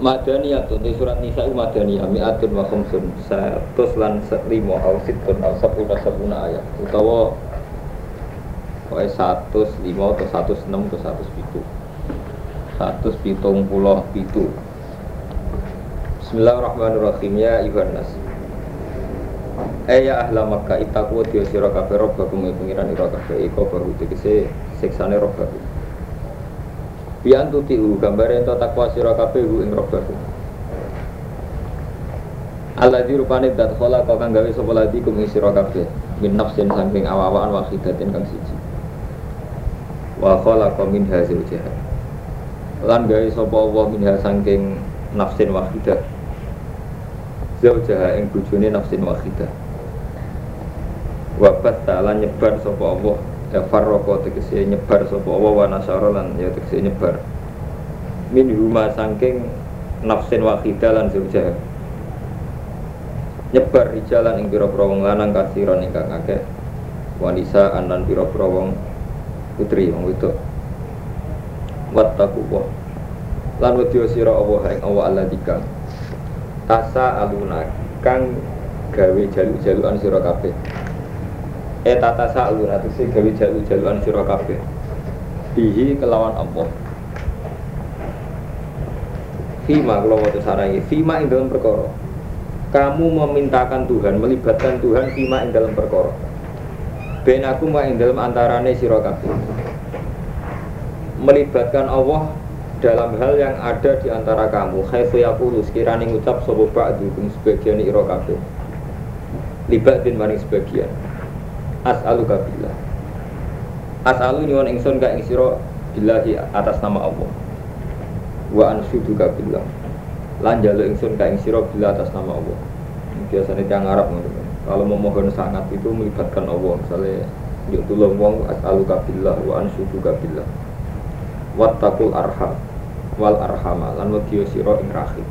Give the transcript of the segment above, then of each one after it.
Madaniyah tuh di surat Nisa itu Madaniyah mi'atun wa khumsun satu lan lima au situn au sepuluh sepuluh ayat. Utawa Pokoknya satu lima atau satu enam atau satu pitu. satu pitung pulau pitu. Bismillahirrahmanirrahim. Ya Iwan Nas Eh ya ahla Makkah itaku wa diyo sira kabeh robbakum ing pengiran ira kabeh iko baru tegese siksane robbakum Bian tuti u gambare ento takwa sira kabeh ing robbakum Allah di rupane dat khola kau kang gawe sapa ladi kum ing sira min nafsin saking awawan wahidatin kang siji. Wa khalaqa minha zawjaha lan gawe sapa Allah minha saking nafsin wahidah. Zawjaha ing bojone nafsin wahidah. Wa batta lan nyebar sapa Allah ya farroko tegese nyebar sapa Allah wa nasara ya tegese nyebar. Min huma saking nafsin wahidah lan zawjaha nyebar rijalan ing pira-pira wong lanang kasiron ingkang akeh. Wanisa anan pira-pira wong putri wong wedok. Wattaqu wa lan wedya sira Allah ing Allah dikang tasa aluna kang gawe jaluk-jalukan sira kabeh eh tata sa'aluna tegese gawe jaluk-jalukan sira kabeh bihi kelawan Allah Fima kalau waktu sarangi Fima ing dalam perkara kamu memintakan Tuhan, melibatkan Tuhan fima ing dalam perkara. Ben aku ma ing dalam antarane sira kabeh. Melibatkan Allah dalam hal yang ada di antara kamu. Khaifu yaqulu sekirane ngucap sapa ba'dukum sebagian ira kabeh. Libat din maring sebagian. As'alu billah. As'alu nyuwun ingsun ka ing sira billahi atas nama Allah. Wa ansyudu billah lan jaluk ingsun ka ing sira bila atas nama Allah. Biasanya tiang Arab. Kalau memohon sangat itu melibatkan Allah. Misalnya yuk tulung wong as'alu kabillah wa ansyudu kabillah. Wattaqul arham wal arhama lan wadiyo sira ing rahim.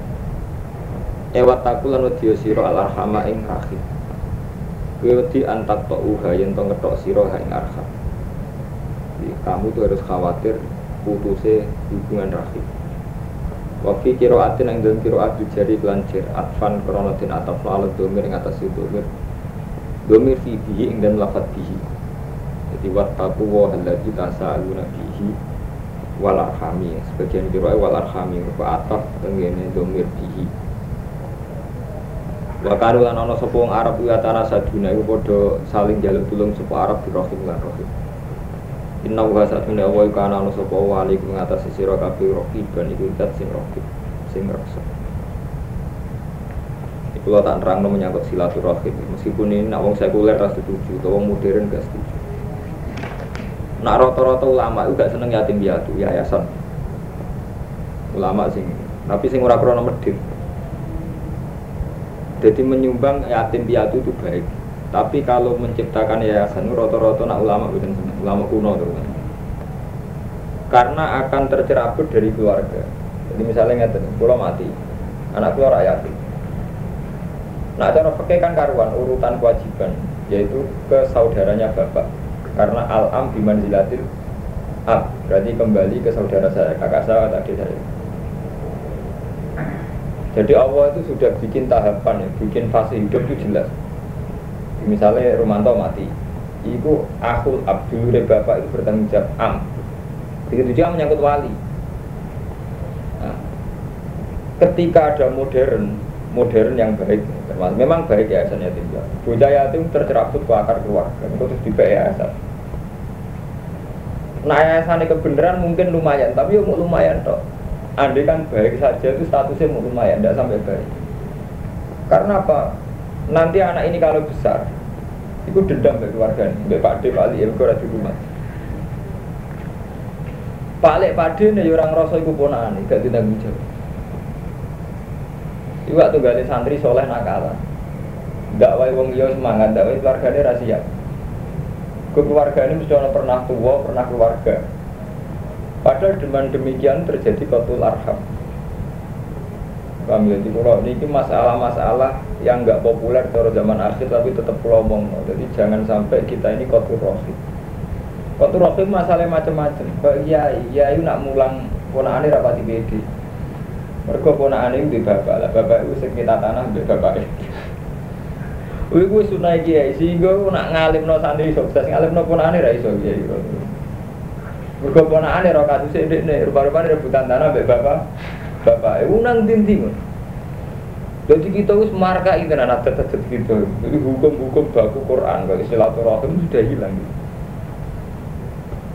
E wattaqul lan wadiyo sira al arhama ing rahim. Kowe wedi antak uha yen to ngetok sira ing arham. Jadi, kamu tuh harus khawatir putusnya hubungan rahim. Wafi kiroatin yang dalam kiroat dijari kelanjir Atfan kronotin ataf lalu domir yang atas itu domir. Domir fi bihi yang dalam lafad bihi. Jadi wattaku wa halladhi tasa'aluna bihi Wal arhami. Sebagian kiroat wal arhami Rupa ataf tenggene domir bihi Wakaru lan ana sapa wong Arab kuwi antara saduna iku padha saling jaluk tulung sapa Arab di rahim lan rahim Inna wa satuna wa kana ana sapa wa alaikum ngatas sira kabeh raqiban iku zat sing raqib sing reksa. Iku tak nerangno menyangkut silaturahim meskipun ini nak wong sekuler ra setuju atau wong modern gak setuju. Nak rata-rata ulama itu gak seneng yatim piatu yayasan. Ulama sing tapi sing ora krono medhit. Jadi menyumbang yatim piatu itu baik. Tapi kalau menciptakan yayasan rata-rata nak ulama bukan ulama kuno terus. Karena akan tercerabut dari keluarga. Jadi misalnya ngeten, pulau mati, anak keluar yatim. Nah cara pakai kan karuan urutan kewajiban, yaitu ke saudaranya bapak. Karena al-am bimanzilatil ab, berarti kembali ke saudara saya, kakak saya, adik saya. Jadi Allah itu sudah bikin tahapan, ya, bikin fase hidup itu jelas. Misalnya Romanto mati itu akul abdul bapak itu bertanggung jawab am. Begitu juga menyangkut wali. Nah, ketika ada modern modern yang baik memang baik ya yatim. Piatu bocah yatim tercerabut ke akar keluarga itu terus di yayasan nah yayasan kebenaran mungkin lumayan tapi ya lumayan toh andai kan baik saja itu statusnya mau lumayan tidak sampai baik. Karena apa? Nanti anak ini kalau besar itu dendam dari keluarga ini. Mbak Pak D, Pak Ali, ya di rumah Pak Ali, Pak D, ya orang rasa itu ponaan gak ditanggung jawab. Itu waktu gali santri soleh nakalan. Dakwai wong iya semangat, dakwai keluarganya rahasia Ke keluarga ini mesti pernah tua, pernah keluarga Padahal dengan demikian terjadi kotul arham Paham ya, kalau ini masalah-masalah yang nggak populer kalau zaman akhir tapi tetap pulau omong. Jadi jangan sampai kita ini kotor rohim. Kotor rohim masalahnya macam-macam. Iya, iya, itu nak mulang ponaan ini di BD. Mergo ponakane di bapak lah, bapak itu sekitar tanah mbek bapak. Kuwi kuwi sunai kiai sehingga nak ngalimno santri sukses, ngalimno ponakane ra iso kiai. Mergo ponakane ro kasuse ndekne, rupa-rupane rebutan tanah mbek bapak. Bapak, itu nang tinti Jadi kita harus marka itu anak tetap kita. Jadi hukum-hukum baku Quran, kalau silaturahim sudah hilang.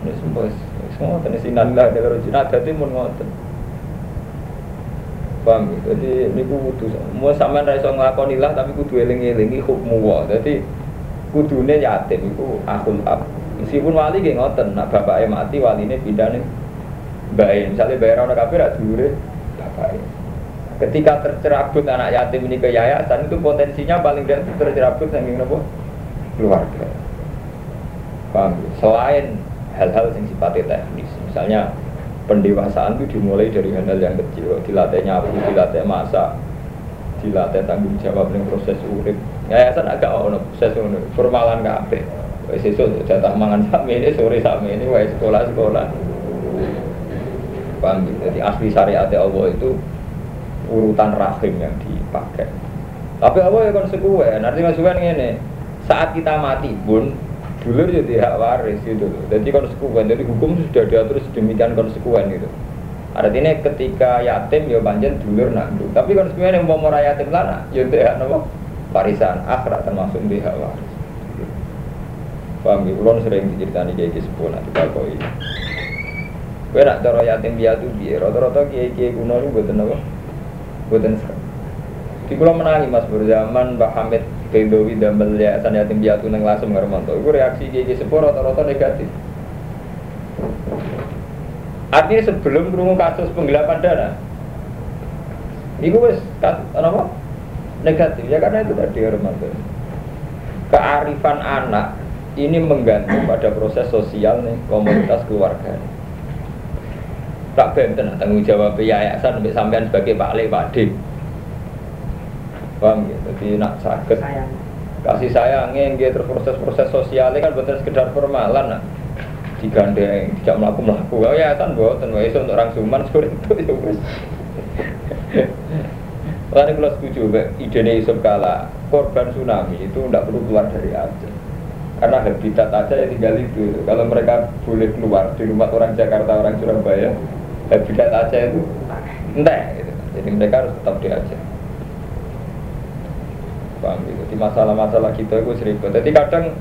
Ini semua, semua tenis inallah dari rojina ada timun ngoten. Paham ya? Jadi ini kudu mau sama raiso ngelakonilah tapi kudu eling-eling hukum wa. Jadi kudune yatim itu akun ab. Meskipun wali gak ngoten, nah bapaknya mati wali ini pindah nih. Baik, misalnya bayar orang kafir, dure bapak Ketika tercerabut anak yatim ini ke yayasan itu potensinya paling tidak tercerabut yang nopo keluarga. Paham? Selain hal-hal yang sifatnya teknis, misalnya pendewasaan itu dimulai dari hal-hal yang kecil, dilatih nyapu, dilatih masak, dilatih tanggung jawab dengan proses urip. Yayasan agak ono proses urip, formalan kabeh. Wis sesuk jatah mangan sami ini sore sami ini wae sekolah sekolah. Paham? Jadi asli syariat Allah itu urutan rahim yang dipakai. Tapi apa ya konsekuen? Artinya konsekuen ini saat kita mati pun dulur jadi hak waris gitu Jadi konsekuen, jadi hukum sudah diatur sedemikian konsekuen gitu. Artinya ketika yatim ya banjir dulur nanggung. Tapi konsekuen yang mau yatim lana, ya untuk hak warisan akhirat termasuk di hak waris. Paham ya? Kulon sering diceritani kayak gitu sepuluh nanti kalau ini. Kowe nak cara yatim piatu piye? Rata-rata kiai-kiai kuno niku mboten apa? Mboten serem. Di kula menangi Mas berzaman Mbak Hamid Bedowi dan yayasan yatim piatu nang Lasem Ngarmanto. Iku reaksi kiai-kiai sepuh rata-rata negatif. Artinya sebelum krungu kasus penggelapan dana, Iku wis apa? Negatif ya karena itu tadi Romanto. Kearifan anak ini menggantung pada proses sosial nih komunitas keluarga. Nih. Tak benten tanggung jawab. Yayasan sampai sampean sebagai Pak Le Pak D paham ya jadi nak sakit. Kasih sayangnya gitu terus proses-proses sosialnya kan bener sekedar formalan nah digandeng tidak melaku melaku oh, ya kan buat dan itu untuk orang suman sore itu ya wes Lalu kalau setuju, ide Yusuf Kala, korban tsunami itu tidak perlu keluar dari Aceh karena habitat aja ya tinggal itu. Kalau mereka boleh keluar di rumah orang Jakarta orang Surabaya habitat Aceh itu entah gitu. jadi mereka harus tetap di Aceh paham gitu? Di masalah-masalah kita itu sering jadi kadang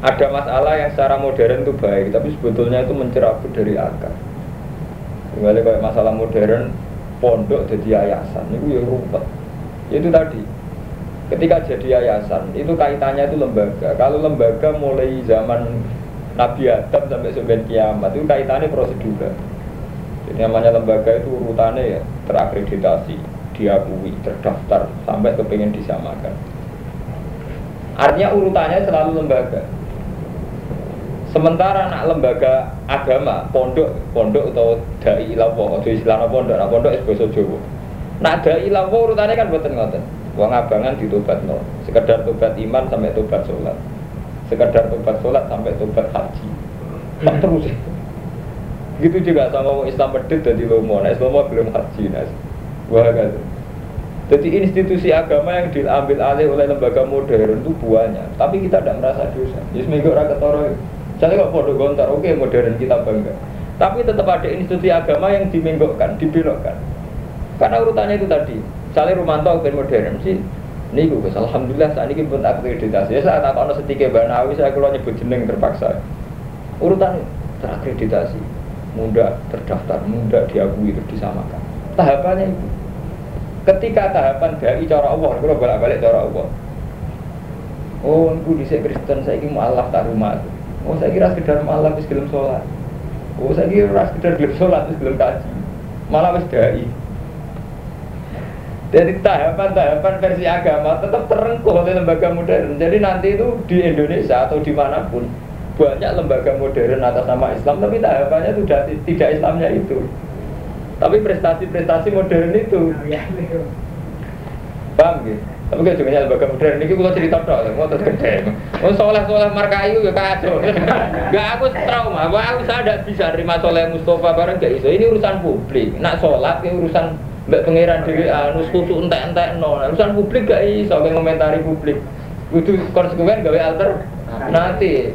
ada masalah yang secara modern itu baik tapi sebetulnya itu mencerabut dari akar. Kembali kayak masalah modern pondok jadi yayasan itu ya rumput. Itu tadi ketika jadi yayasan itu kaitannya itu lembaga kalau lembaga mulai zaman Nabi Adam sampai sebenarnya kiamat itu kaitannya prosedur jadi namanya lembaga itu urutannya ya terakreditasi, diakui, terdaftar sampai kepengen disamakan. Artinya urutannya selalu lembaga. Sementara anak lembaga agama, pondok, pondok atau dai ilawo, atau istilah pondok, nah pondok itu Jawa. Nah dai ilawo urutannya kan buatan ngoten. Uang abangan ditobat no, sekedar tobat iman sampai tobat sholat, sekedar tobat sholat sampai tobat haji. Tak terus Gitu juga sama orang Islam medit jadi lomo, nah Islam belum haji nas. Wah kan. Jadi institusi agama yang diambil alih oleh lembaga modern itu buahnya, tapi kita tidak merasa dosa. Jadi seminggu orang ketoro. Saya kok bodoh gontar, oke okay, modern kita bangga. Tapi tetap ada institusi agama yang dimenggokkan, dibelokkan. Karena urutannya itu tadi. Misalnya Romanto ben modern sih, ini gue alhamdulillah saat ini pun akreditasi. Ya saat aku sedikit banawi saya keluar nyebut jeneng terpaksa. Urutan terakreditasi muda terdaftar, muda diakui terus disamakan. Tahapannya itu. Ketika tahapan dari cara Allah, kalau balik-balik cara Allah. Oh, aku di Kristen saya ingin Allah tak rumah. Oh, saya kira sekedar malah wis gelem sholat. Oh, saya kira sekedar gelem sholat wis gelem kaji. Malah wis dai. Jadi tahapan-tahapan versi agama tetap terengkuh oleh lembaga modern. Jadi nanti itu di Indonesia atau di mana pun banyak lembaga modern atas nama Islam tapi tahapannya sudah tidak Islamnya itu. Tapi prestasi-prestasi modern itu. Paham gitu tapi kan juga lembaga modern? Ini kalau cerita dong mau terus gede mau soleh soleh markayu ya kacau. Gak aku trauma. Aku saya tidak bisa terima soleh Mustafa bareng gak iso. Ini urusan publik. Nak sholat ini urusan Mbak pangeran dhewe anu susu entek-entek no. Urusan publik gak iso kayak ngomentari publik. Kudu konsekuen gawe alter nanti.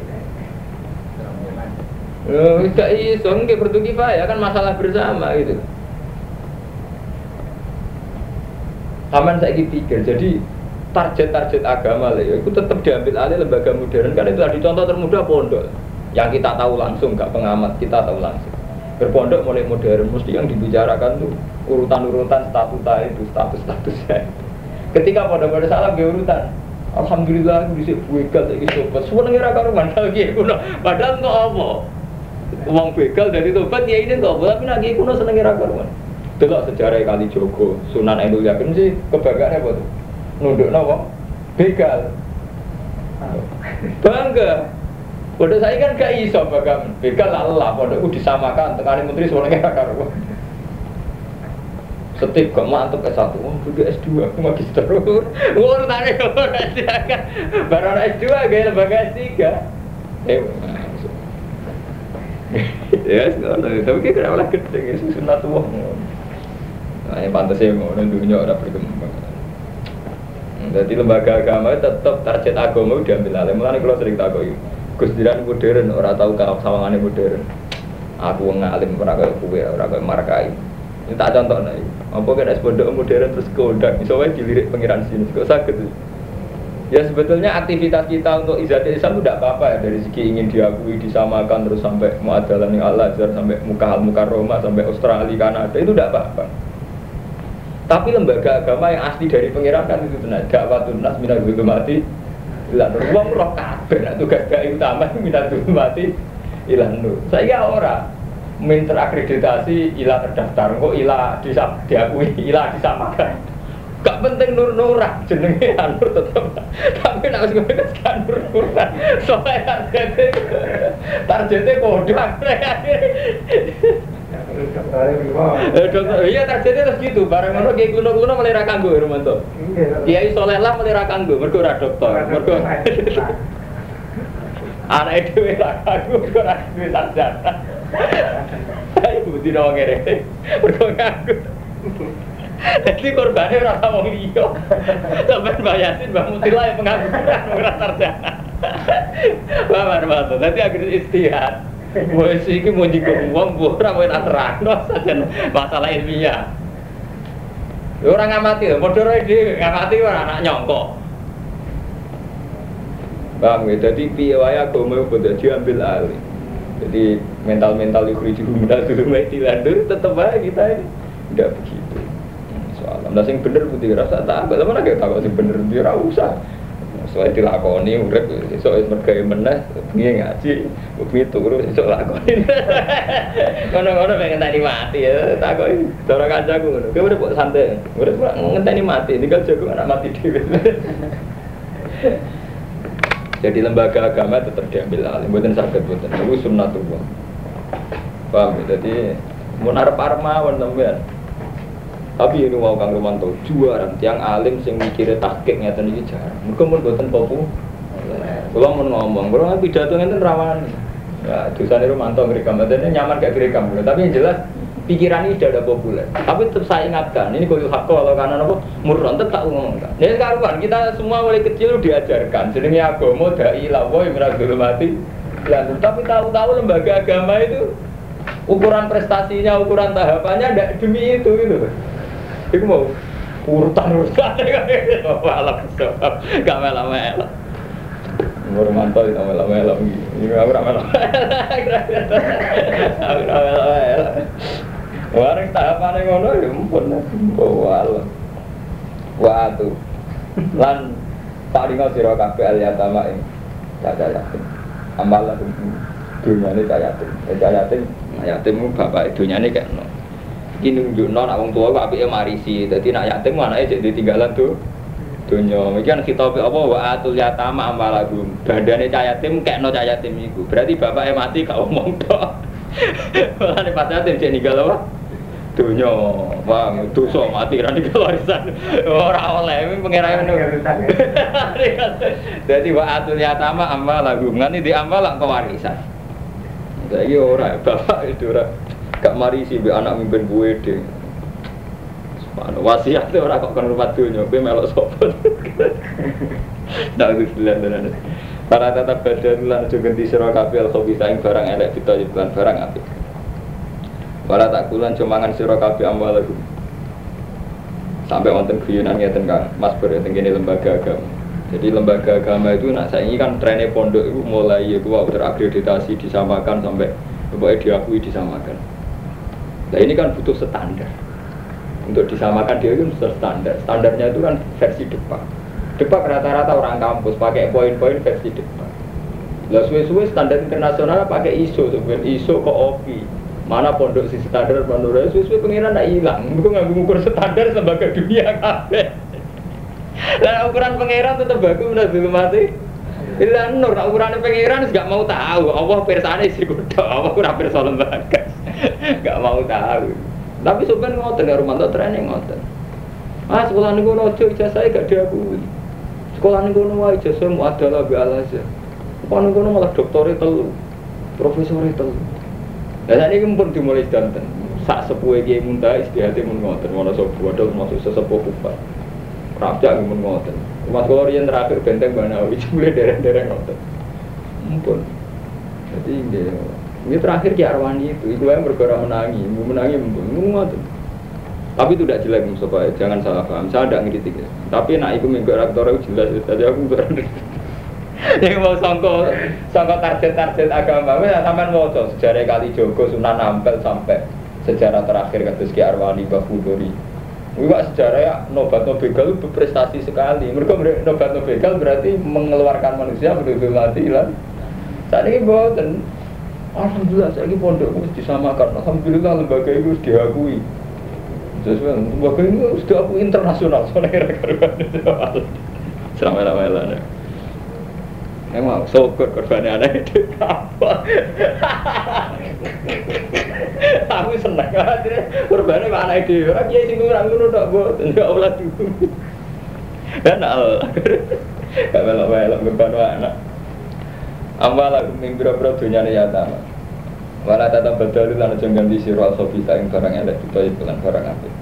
Oh, gak iso nggih bertu ya kan masalah bersama gitu. Aman saya pikir, jadi target-target agama lah ya, itu tetap diambil alih lembaga modern kan itu tadi contoh termudah pondok yang kita tahu langsung, gak pengamat kita tahu langsung berpondok mulai modern mesti yang dibicarakan tuh urutan-urutan statuta itu status-statusnya ketika pada pada salah gue urutan Alhamdulillah aku bisa begal lagi sobat semua ngira karuan lagi kuno padahal untuk apa? Uang begal dari tobat ya ini untuk apa? Tapi lagi kuno seneng ngira karuan delok sejarah kali Joko Sunan Endul Yakin sih kebanggaannya apa tuh? Nunduk nawa begal. Bangga Bodoh saya kan gak iso bagang begal Allah bodohku disamakan. Tekani menteri soalnya gak karuan Setip gak mantep S1, wah dulu S2, aku magister Urutannya S2 kan Baru S2 gaya lembaga S3 Eh, ya, tapi kayak kenapa lah gede, ya, sunat tua Nah, yang pantasnya mau dunia orang berkembang. Jadi lembaga agama tetap target agama diambil alih. Mulane kalau sering takut Gus Diran modern, orang tahu kalau sawangannya modern. Aku ngalim ora kaya kowe, ora kaya markai. Ini tak contoh nih. Apa kan es modern terus kodak, misalnya dilirik pengiran sini, kok sakit Ya sebetulnya aktivitas kita untuk izat Islam itu tidak apa-apa ya dari segi ingin diakui, disamakan terus sampai muadalah yang Allah sampai muka muka Roma sampai Australia, Kanada itu tidak apa-apa. Tapi lembaga agama yang asli dari pengiran kan itu benar. Dakwatun nas minal mati ilan nur. Wong roh kabeh nak tugas gak utama minal mati ilan nur. Saya ora min terakreditasi ilah terdaftar kok ilah disam, diakui ilah disamakan gak penting nur nurah jenenge nur tetep tapi nak wis ngono kan nur nurah soalnya targetnya targetnya kode Eh, iya terjadi terus gitu, barang ngono kayak kuno kuno melira kanggo Romanto. Kiai soleh lah melira kanggo, mergo ora dokter, mergo anak itu melira kanggo, mergo ora duwe sarjana. Ayo budi dong ngene, mergo kanggo. Jadi korbannya rasa mau liyo, sampai bayasin bang mutilah yang pengangguran, ora sarjana. Bapak Romanto, nanti akhirnya istihad. Wes iki mau jinggung wong ora kowe tak terangno sajen masalah ilmiah. Orang ngamati, modal dhewe ngamati ora anak nyongko. Bang, ya? Jadi piye wae agama kudu diambil alih. Jadi mental-mental itu minal dulu dilandur tetap aja kita ini tidak begitu. Soalnya, nah sing bener putih rasa tak, mana kita tahu sing bener dia usah. Soalnya dilakoni urip wis mergawe meneh bengi ngaji, bengi turu esuk lakoni. Ngono-ngono pengen tadi mati ya, takoki. Cara kancaku ngono. Kowe urip kok santai. Urip kok ngenteni mati, tinggal jago anak mati dhewe. Jadi lembaga agama tetap diambil alih, buatan sakit buatan. Itu sunnatullah. Paham ya? Jadi mau narap armawan sampean. Tapi ini mau Kang Romanto juara tiang alim sing mikire tahqiq ngeten iki jarang. Mergo mun boten popu. Kula mun ngomong, kula pidato ngeten rawan. Ya, dosane Romanto ngrekam, ini nyaman gak direkam. Tapi yang jelas pikiran ini sudah ada populer. Tapi tetap saya ingatkan, ini koyo hak kalau karena apa murron tetap ngomong kan. Jadi karuan kita semua mulai kecil diajarkan. Jenenge agama dai lawa yang dulu mati. Tapi tahu-tahu lembaga agama itu ukuran prestasinya, ukuran tahapannya tidak demi itu gitu. Iku mau urutan-urutan malam sebab gak melo-melo. Umur mantau itu melo-melo Ini aku ora melo. Aku ora melo-melo. Wareng tahapane ngono ya ampun. Wala. Waduh. Lan paringa sira kabeh al yatama ing caca yatim. Amalah dunyane caca yatim. Caca yatim, yatimmu bapak dunyane kayak no. Iki nunjukno nak wong tuwa kok apike marisi. Dadi nak yatim anake cek ditinggalan tuh dunya. Iki kan kitab apa wa atul yatama amwalagum. Bandane cah yatim kekno cah yatim iku. Berarti bapaknya mati gak omong tok. Mulane pas yatim cek ninggal apa? Dunya. Wah, dosa mati ra ninggal warisan. Ora oleh pengira ngono. Dadi wa atul yatama amwalagum. Ngene di amal lak kewarisan. Saiki ora bapak itu ora gak mari sih be anak mimpin gue deh Mana wasiat itu orang kok kan rumah dunia, gue melok sopo. Nah itu bilang tenan. Para tetap badan lan aja ganti sira kabeh al khabisa ing barang elek kita lan barang apik. Wala tak kulan cumangan sira kabeh amwalaku. Sampai wonten ngeten Kang, Mas Ber teng lembaga agama. Jadi lembaga agama itu nak saya ini kan trennya pondok itu mulai ya gua terakreditasi disamakan sampai pokoknya diakui disamakan. Nah ini kan butuh standar. Untuk disamakan dia itu butuh standar. Standarnya itu kan versi depan Depak rata-rata orang kampus pakai poin-poin versi depan. Lah suwe-suwe standar internasional pakai ISO sebenarnya ISO ke OPI. Mana pondok si standar menurut suwe-suwe pengiran tidak hilang. Bukan nggak mengukur standar lembaga dunia kafe. Lah ukuran pangeran tetap bagus udah dulu mati. Bila nur, nah, ukuran pangeran nggak mau tahu. Allah persane sih kuda, Allah kurang perso lembaga. Gak mau tahu. Tapi sebenarnya ngotot, rumah tuh training ngotot. Ah sekolah nih gue nojo ijazah gak diakui. Sekolah nih kono wae jasa mu adalah bi alaja. Kono kono malah dokter telu, profesor telu. Dan ini pun dimulai danten. Sak sepuhe kiai muntah istihate mun ngoten, mana sapa wadah masuk sesepuh kufar. Raja mun ngoten. Mas kula riyen terakhir benteng Banawi mulai dereng-dereng ngoten. Mumpun. Jadi ini terakhir Ki Arwani itu, itu yang bergerak menangi, menangi ngoten. Tapi itu tidak jelek Mustafa, jangan salah paham. Saya tidak ngiritik ya. Tapi nak ikut minggu rektor itu jelas tadi aku berani. Yang mau sangko sangko target-target agama, ya sampean mau sejarah kali Joko Sunan Ampel sampai sejarah terakhir kados Ki Arwani Bahudori. Enggak sejarah ya nobat nobegal berprestasi sekali. Mereka nobat nobegal berarti mengeluarkan manusia menuju mati lah. Saat ini buatan Alhamdulillah saya ini pondok harus disamakan. Alhamdulillah lembaga itu harus diakui. Sesuai, bahkan ini sudah aku internasional soalnya kira-kira Selama lama ya. Emang syukur korbannya anak itu apa? Aku seneng aja korbannya mana itu? Orang dia kurang ngono tak buat, enggak olah dulu. Dan al, gak melok-melok korban anak. Amal aku mimpi berapa dunia ya tamat. Wala tata badalu lan aja ganti sira al-khabitha ing barang elek utawa lan barang apik.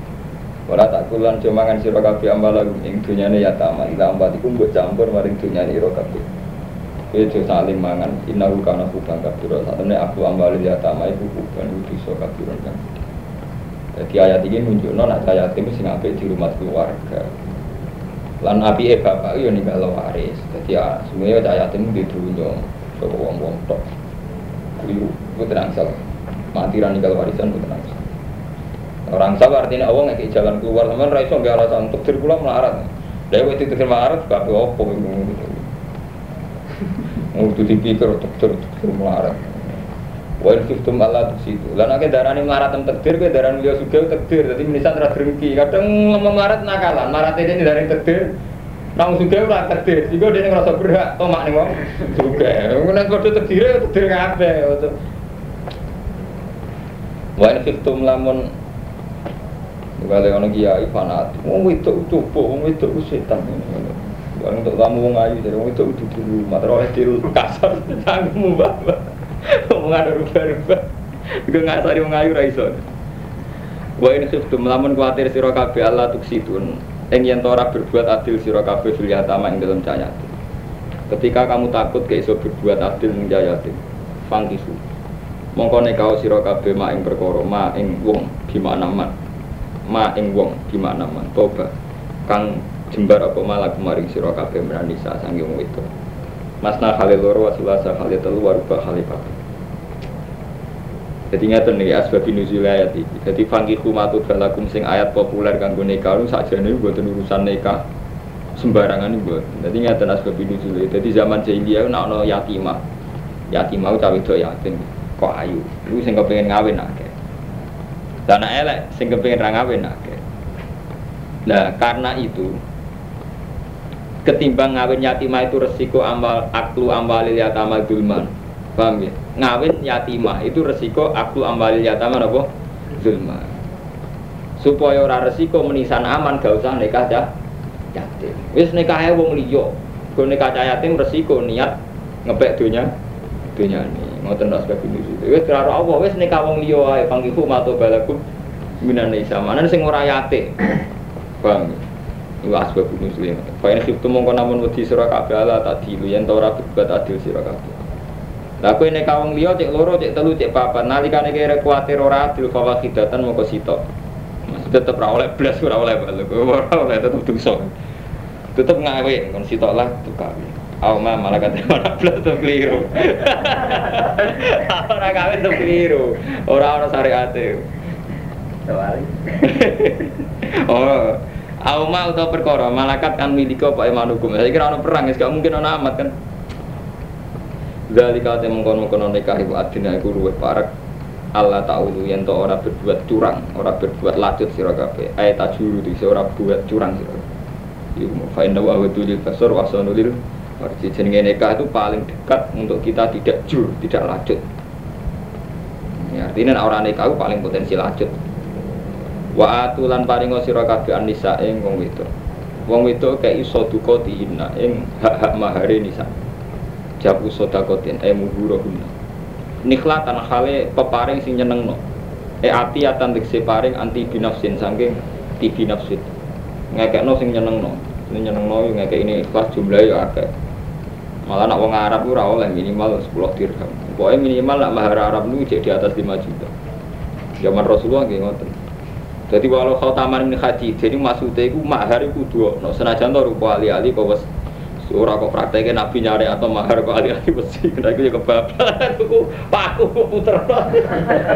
Wala tak kulan mangan sira kabeh amala ing dunyane ya tama ila ambat iku mbok campur maring dunyane ira kabeh. Itu saling mangan innahu kana hubang kabira. Satene aku ambali ya tama iku hubang dosa kabira kan. Jadi ayat ini menunjukkan nak ayat ini sing apik di rumah keluarga. Lan api e bapak yo ninggal waris. Jadi ya semuanya ayat ini di dunia. Coba wong-wong tok keliru itu terangsal mati rani kalau warisan itu terangsal orang sabar artinya Allah nggak jalan keluar teman raiso nggak alasan untuk terpulang melarat dari waktu itu melarat gak apa itu mau itu dipikir untuk ter melarat Wa khiftum Allah di situ. Lah nek darani melarat tem takdir kowe darani liya sugih takdir. Menisan ra drengki. Kadang ngomong melarat nakalan. Melarat ini dari takdir. Nang suge ora takdir, sehingga dia ngerasa berhak tomak nih wong suge. Nek kode takdir takdir kabeh. Wa in khiftum lamun Kali ono kiai fanatik, wong itu coba, wong itu setan. Wong untuk kamu wong ayu dari wong itu udah di rumah, terus di kasar, canggung bapak. Wong ada rubah-rubah, juga ngasari wong ayu raison. Wa ini khiftum lamun kuatir sira kabeh Allah tuksitun Eng yen ora berbuat adil sira kabeh fil yatama ing dalam cayatin. Ketika kamu takut ke iso berbuat adil ning cayatin, fangkisu. Mongko nekao sira kabeh mak ing perkara, mak ing wong gimana man. Ma ing wong gimana man. Toba kang jembar apa malah kemaring sira kabeh menanisa sange wong itu. Masna kali loro wasulasa kali telu warubah kali papat. Jadi ngeten nih asbab nuzul ayat ini. Jadi fangki kumatu balakum sing ayat populer kanggo nikah lu nih buat urusan nikah sembarangan nih buat. Jadi ngeten asbab nuzul. Jadi zaman jahiliyah nak ono yatimah. Yatimah cawe do yatim. Kok ayu. Lu sing kepengen ngawin akeh. Dan elek sing kepengen ra ngawin akeh. Nah, karena itu ketimbang ngawin yatimah itu resiko amal aklu amalil yatama dulman Paham ya? Ngawin yatimah itu resiko aku ambalil yatimah apa? Zulma. Supaya ora resiko menisan aman gak usah nikah cah yatim. Wis nikah wong liya. Go nikah cah yatim resiko niat ngepek dunia dunia ini ngoten ras sebab ini wis karo Allah wis nikah wong liya ae panggiku mato balakum minan nisa mana sing ora yate paham Iku asbab muslim. Fa in khiftum mongko namun wedi sira kabeh ala tadilu yen ora berbuat adil sira kabeh. Lah kowe nek kawong liya cek loro cek telu cek papat nalikane kira kuwatir ora adil fa wakidatan mongko sitok. Masih tetep ora oleh blas ora oleh balik. Ora oleh tetep dosa. Tetep ngawe kon sitok lah tukawi. Aw ma malah kata ora blas tuh keliru. Ora kawin tuh keliru. Ora ana syariate. oh, Auma atau perkara malakat kan miliko pak imanukum. Saya kira ono perang, gak mungkin ono amat kan. Dari kata mengkono mengkono nikah ibu adina ibu ruwet parak. Allah tahu yang to orang berbuat curang, orang berbuat lacut sira. Ayat tajuru di seorang buat curang sira. Iku fa inna wa tulil basar wa sanulil Arti jenenge nikah itu paling dekat untuk kita tidak jur, tidak lacut. Ya, artinya orang nikah itu paling potensi lacut. Wa atulan paringo sira kabeh anisa ing wong wedok. Wong wedok kaya iso duka diina ing hak-hak mahare nisa. Jabu sodakotin e muhurohuna. Nikhlatan hale peparing sing nyenengno. E ati atan tegese paring anti binafsin saking ti binafsin. Ngekekno sing nyenengno. Sing nyenengno ngekek ini ikhlas jumlah ya akeh. Malah nak wong Arab ora oleh minimal 10 dirham. Pokoknya minimal nak mahar Arab nu di atas 5 juta. Zaman Rasulullah nggih ngoten. Jadi walau kau taman ini haji, jadi maksudnya itu mahar itu dua. No, senajan tuh rupa ali-ali kau surah kau prakteknya nabi nyari atau mahar kau ali-ali besi. Nah itu ya kebablasan, tuku paku puter.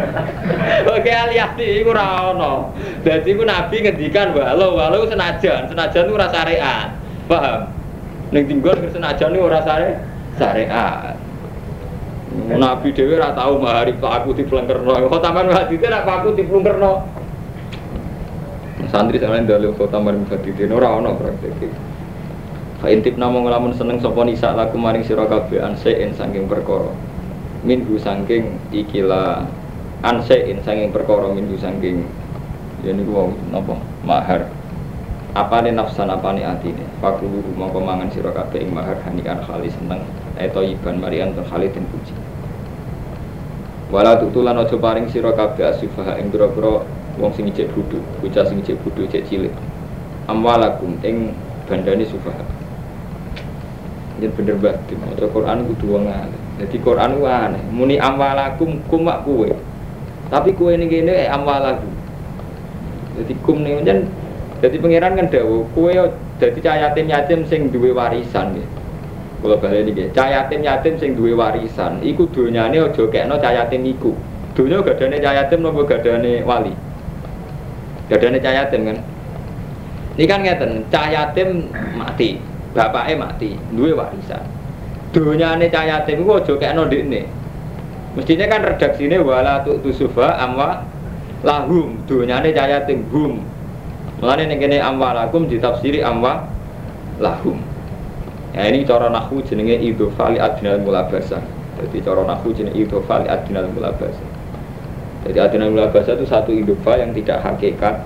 Oke ali-ali itu rano. Jadi itu nabi ngendikan walau walau senajan, senajan itu rasa syariat. Paham? Neng tinggal senajan itu rasa syariat. Nabi Dewi ora tahu mahari paku di pelengkerno. Kau taman hati itu nak paku di pelengkerno santri dalil kota maring fadidin ora ono praktek Fa intip namung ngelamun seneng sapa nisa laku maring sira kabeh ansein saking perkara. Minhu saking ikila ansein saking perkara minhu saking ya niku wau napa mahar. Apa ne nafsan apa ne atine. Fakulu mongko mangan sira kabeh ing mahar hanikan khalis seneng eto iban marian tur khalid den puji. Wala tutulan aja paring sira kabeh asifaha ing pira-pira wong sing cek bodho, bocah sing cek bodho cek cilik. Amwalakum ing bandane sufaha. Yen bener banget, maca Quran kudu wong alim. Dadi Quran ku aneh, muni amwalakum kum mak kowe. Tapi ning kene eh, amwalakum. Dadi kum ning jen dadi pangeran kan dawuh, kowe dadi cah yatim yatim sing duwe warisan nggih. Kula bali niki, cah yatim yatim sing duwe warisan, iku donyane aja kekno cah yatim iku. Donya gadane cah yatim napa gadane wali? Gadane cah yatim kan. Ini kan ngeten, cah yatim mati, bapaknya mati, duwe warisan. Donyane cah yatim iku aja kekno ndekne. Mestinya kan redaksine wala tu tusufa amwa lahum donyane cah yatim hum. Mulane ning kene amwalakum ditafsiri amwa lahum. Ya ini cara nahu jenenge idhofa li adnal mulabasa. Jadi cara nahu jenenge li adnal mulabasa. Jadi adnal mulabasa itu satu idhofa yang tidak hakikat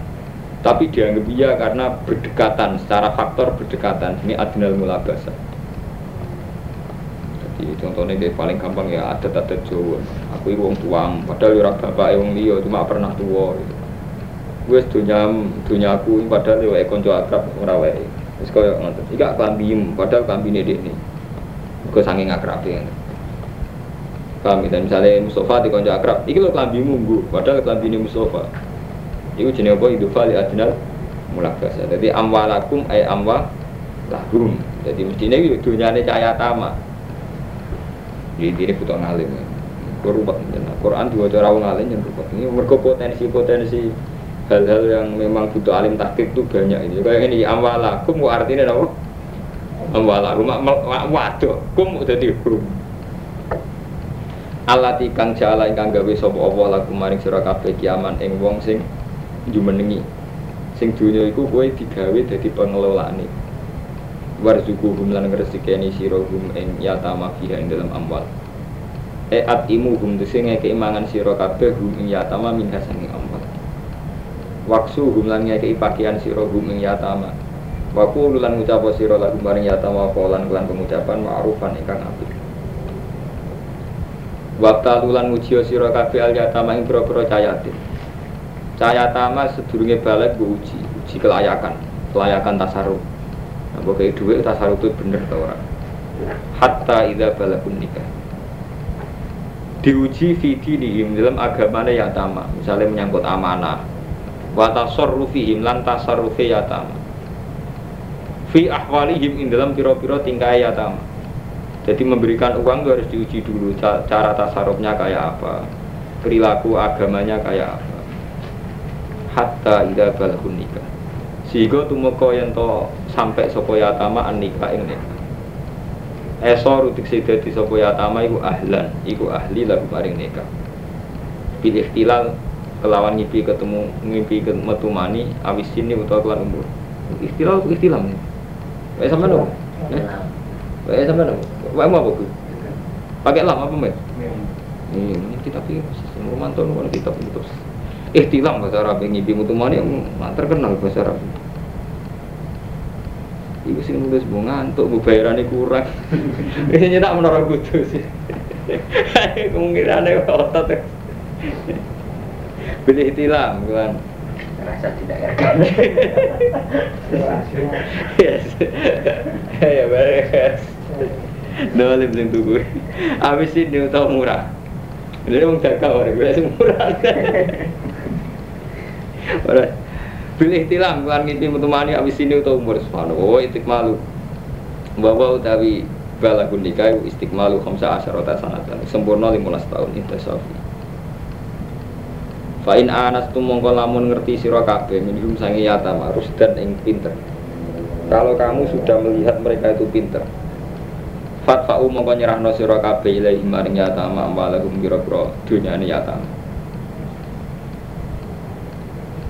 tapi dianggap iya karena berdekatan secara faktor berdekatan ini adnal mulabasa. Jadi contohnya kayak paling gampang ya adat-adat Jawa. Aku itu wong tuang, padahal ora bapak wong liya cuma pernah tua gitu. Gue dunia dunia aku padahal ya konco akrab ora wae. Wis koyo ngoten. Iki klambimu, padahal klambine dekne. Mergo saking akrabe. Paham dan misalnya Mustafa di konco akrab, iki lho klambimu nggo, padahal klambine Mustafa. Iku jenenge apa? Idofa li adnal mulakasa. Jadi amwalakum ay amwa lahum. Jadi mestinya itu dunyane cahaya tama. Jadi ini butuh ngalim. Korupet, Quran dua cara ngalim yang korupet. Ini mereka potensi-potensi hal-hal yang memang butuh alim taktik itu banyak ini kayak ini amwalakum artinya apa amwalakum waduh kum udah dihukum Allah tikang jala ingkang gawe sapa Allah lagu maring sira kiaman ing wong sing jumenengi. Sing dunya iku kowe digawe dadi pengelolaane. Warzukuhum lan ngresikeni sira hum ing yatama fiha ing dalam amwal. E atimu hum sing ngeke mangan sira kabeh hum ing yatama minha sanging amwal. Waksu humlan ngekei pakaian siro hum ing yatama. Waku lulan ngucap siro lagu maring yatama polan kelan pengucapan ma'rufan ingkang apik. Waktu lulan ngujio siro kafe al yatama ing pira-pira cayatin Cahaya tama sedurunge balik gue uji, uji kelayakan, kelayakan tasaruf. Nah, pokoknya duit tasaruf itu bener tau orang. Hatta ida balakun nikah. Diuji vidi nihim dalam agamanya yatama, misalnya menyangkut amanah. Wa tasarrufihim lan tasarrufi yatama. Fi ahwalihim in dalam piro-piro tingkah yatama. Jadi memberikan uang itu harus diuji dulu cara tasarufnya kayak apa, perilaku agamanya kayak apa hatta ida balhun nikah. Sehingga tumeka yang to sampai sapa yatama an nikah ing nikah. Esor utik dadi sapa yatama iku ahlan iku ahli lagu maring nikah. Bil ikhtilal kelawan ngipi ketemu ngimpi metu mani awis sini utawa kelan umur. Ikhtilal ikhtilal nih Wae sama dong. Wae sama dong. Wae mau apa Pakai lam apa, Mbak? Ini, ini kita pilih, rumah tuh, kita pilih terus ihtilam bahasa Arab yang ngipi mutumani yang terkenal bahasa Arab Iku sing nulis mau ngantuk, mau bayarannya kurang. Ini tak menara kudu sih. Kemungkinannya otot. Beli ihtilam kan. Rasa tidak ya. Yes. Ya beres. Dolim sing tuku. Habis ini tau murah. Ini mau dagang orang gue murah. Ora. Bilih tilam kan ngipi mutumani abis ini utawa umur subhanallah. Oh malu. Bawa utawi balagun nikah istiqmalu khamsa asyarata sanatan sempurna 15 tahun intasafi Fa in anas tu mongko lamun ngerti sira kabeh minum sangi yatama rusdan ing pinter. Kalau kamu sudah melihat mereka itu pinter, fatfa'u mongko nyerahno sira kabeh ilahi maring yatama ambalahum kira-kira dunyane yatama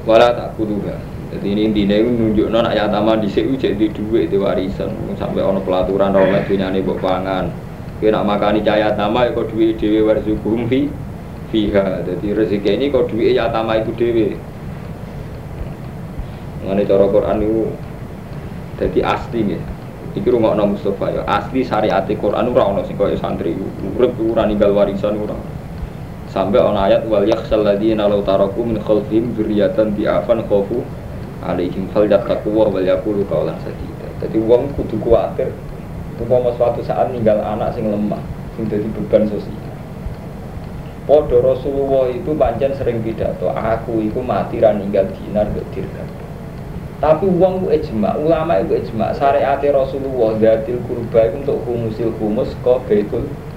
wala tak kuduha jadi ini intinya itu nunjuk non ayat taman di sini jadi duit di warisan. Sampai ono pelaturan orang punya nih pangan. Kena makan cahaya tama ya kau duit dewi warzukum fi fiha. Jadi rezeki ini kau duit ya tama itu dewi mengenai cara Quran itu jadi asli nih Iki Nabi Mustafa ya. Asli syariat Quran ora ono sing kaya santri. Urip ora ninggal warisan ora sampai on ayat wal yakhsal ladzina law taraku min khalfihim dzurriyyatan di'afan khafu alaihim fal yattaqwa wal yaqulu qawlan sadida. Jadi wong kudu kuwatir umpama suatu saat ninggal anak sing lemah sing dadi beban sosial. Podo Rasulullah itu panjang sering pidato, aku itu mati ra ninggal dinar dirham. Tapi uang itu ijma, ulama itu ijma, syariat Rasulullah datil kurba itu untuk humusil humus mal. Pak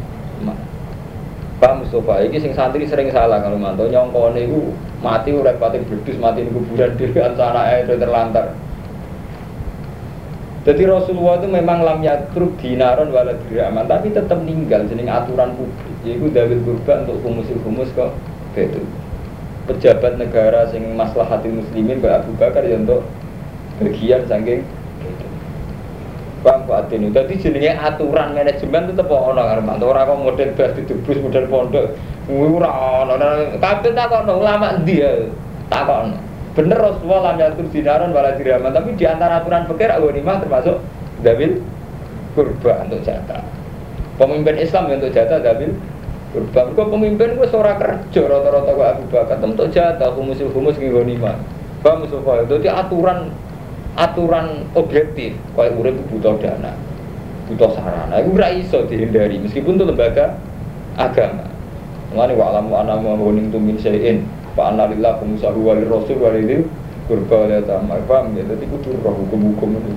Mustafa, ini sing santri sering salah kalau mantau nyongkone itu mati udah pati berdus mati di kuburan diri antara itu terlantar. Jadi Rasulullah itu memang lam yatruk dinaron wala diraman, tapi tetap meninggal jeneng aturan publik. Yaitu dawil kurban untuk humus-humus kok itu. Pejabat negara sing maslahatin muslimin Mbak Abu Bakar ya untuk bagian saking Paham Pak Adin Jadi jenenge aturan manajemen itu tetap ono karena Ora kok model bas ditubus model pondok. Ora ono. Kabeh takono ulama dia takono. Bener Rasulullah lam yatur dinaron wala diraman tapi di antara aturan fikih ghanimah termasuk dabil kurba untuk jatah. Pemimpin Islam untuk jatah dabil kurba. Kok pemimpin gue seorang kerja rata-rata gue Abu Bakar untuk jatah humus-humus nggih ghanimah. Paham Mustafa? Jadi aturan aturan objektif kayak urip butuh dana butuh sarana. Itu ora iso dihindari meskipun itu lembaga agama. Mengenai wa alamu ana ma woning tu min syai'in fa anna lillah kumusahu wa rasul wa lidil kurba wa tamar. Paham ya? Jadi kudu roh hukum-hukum itu.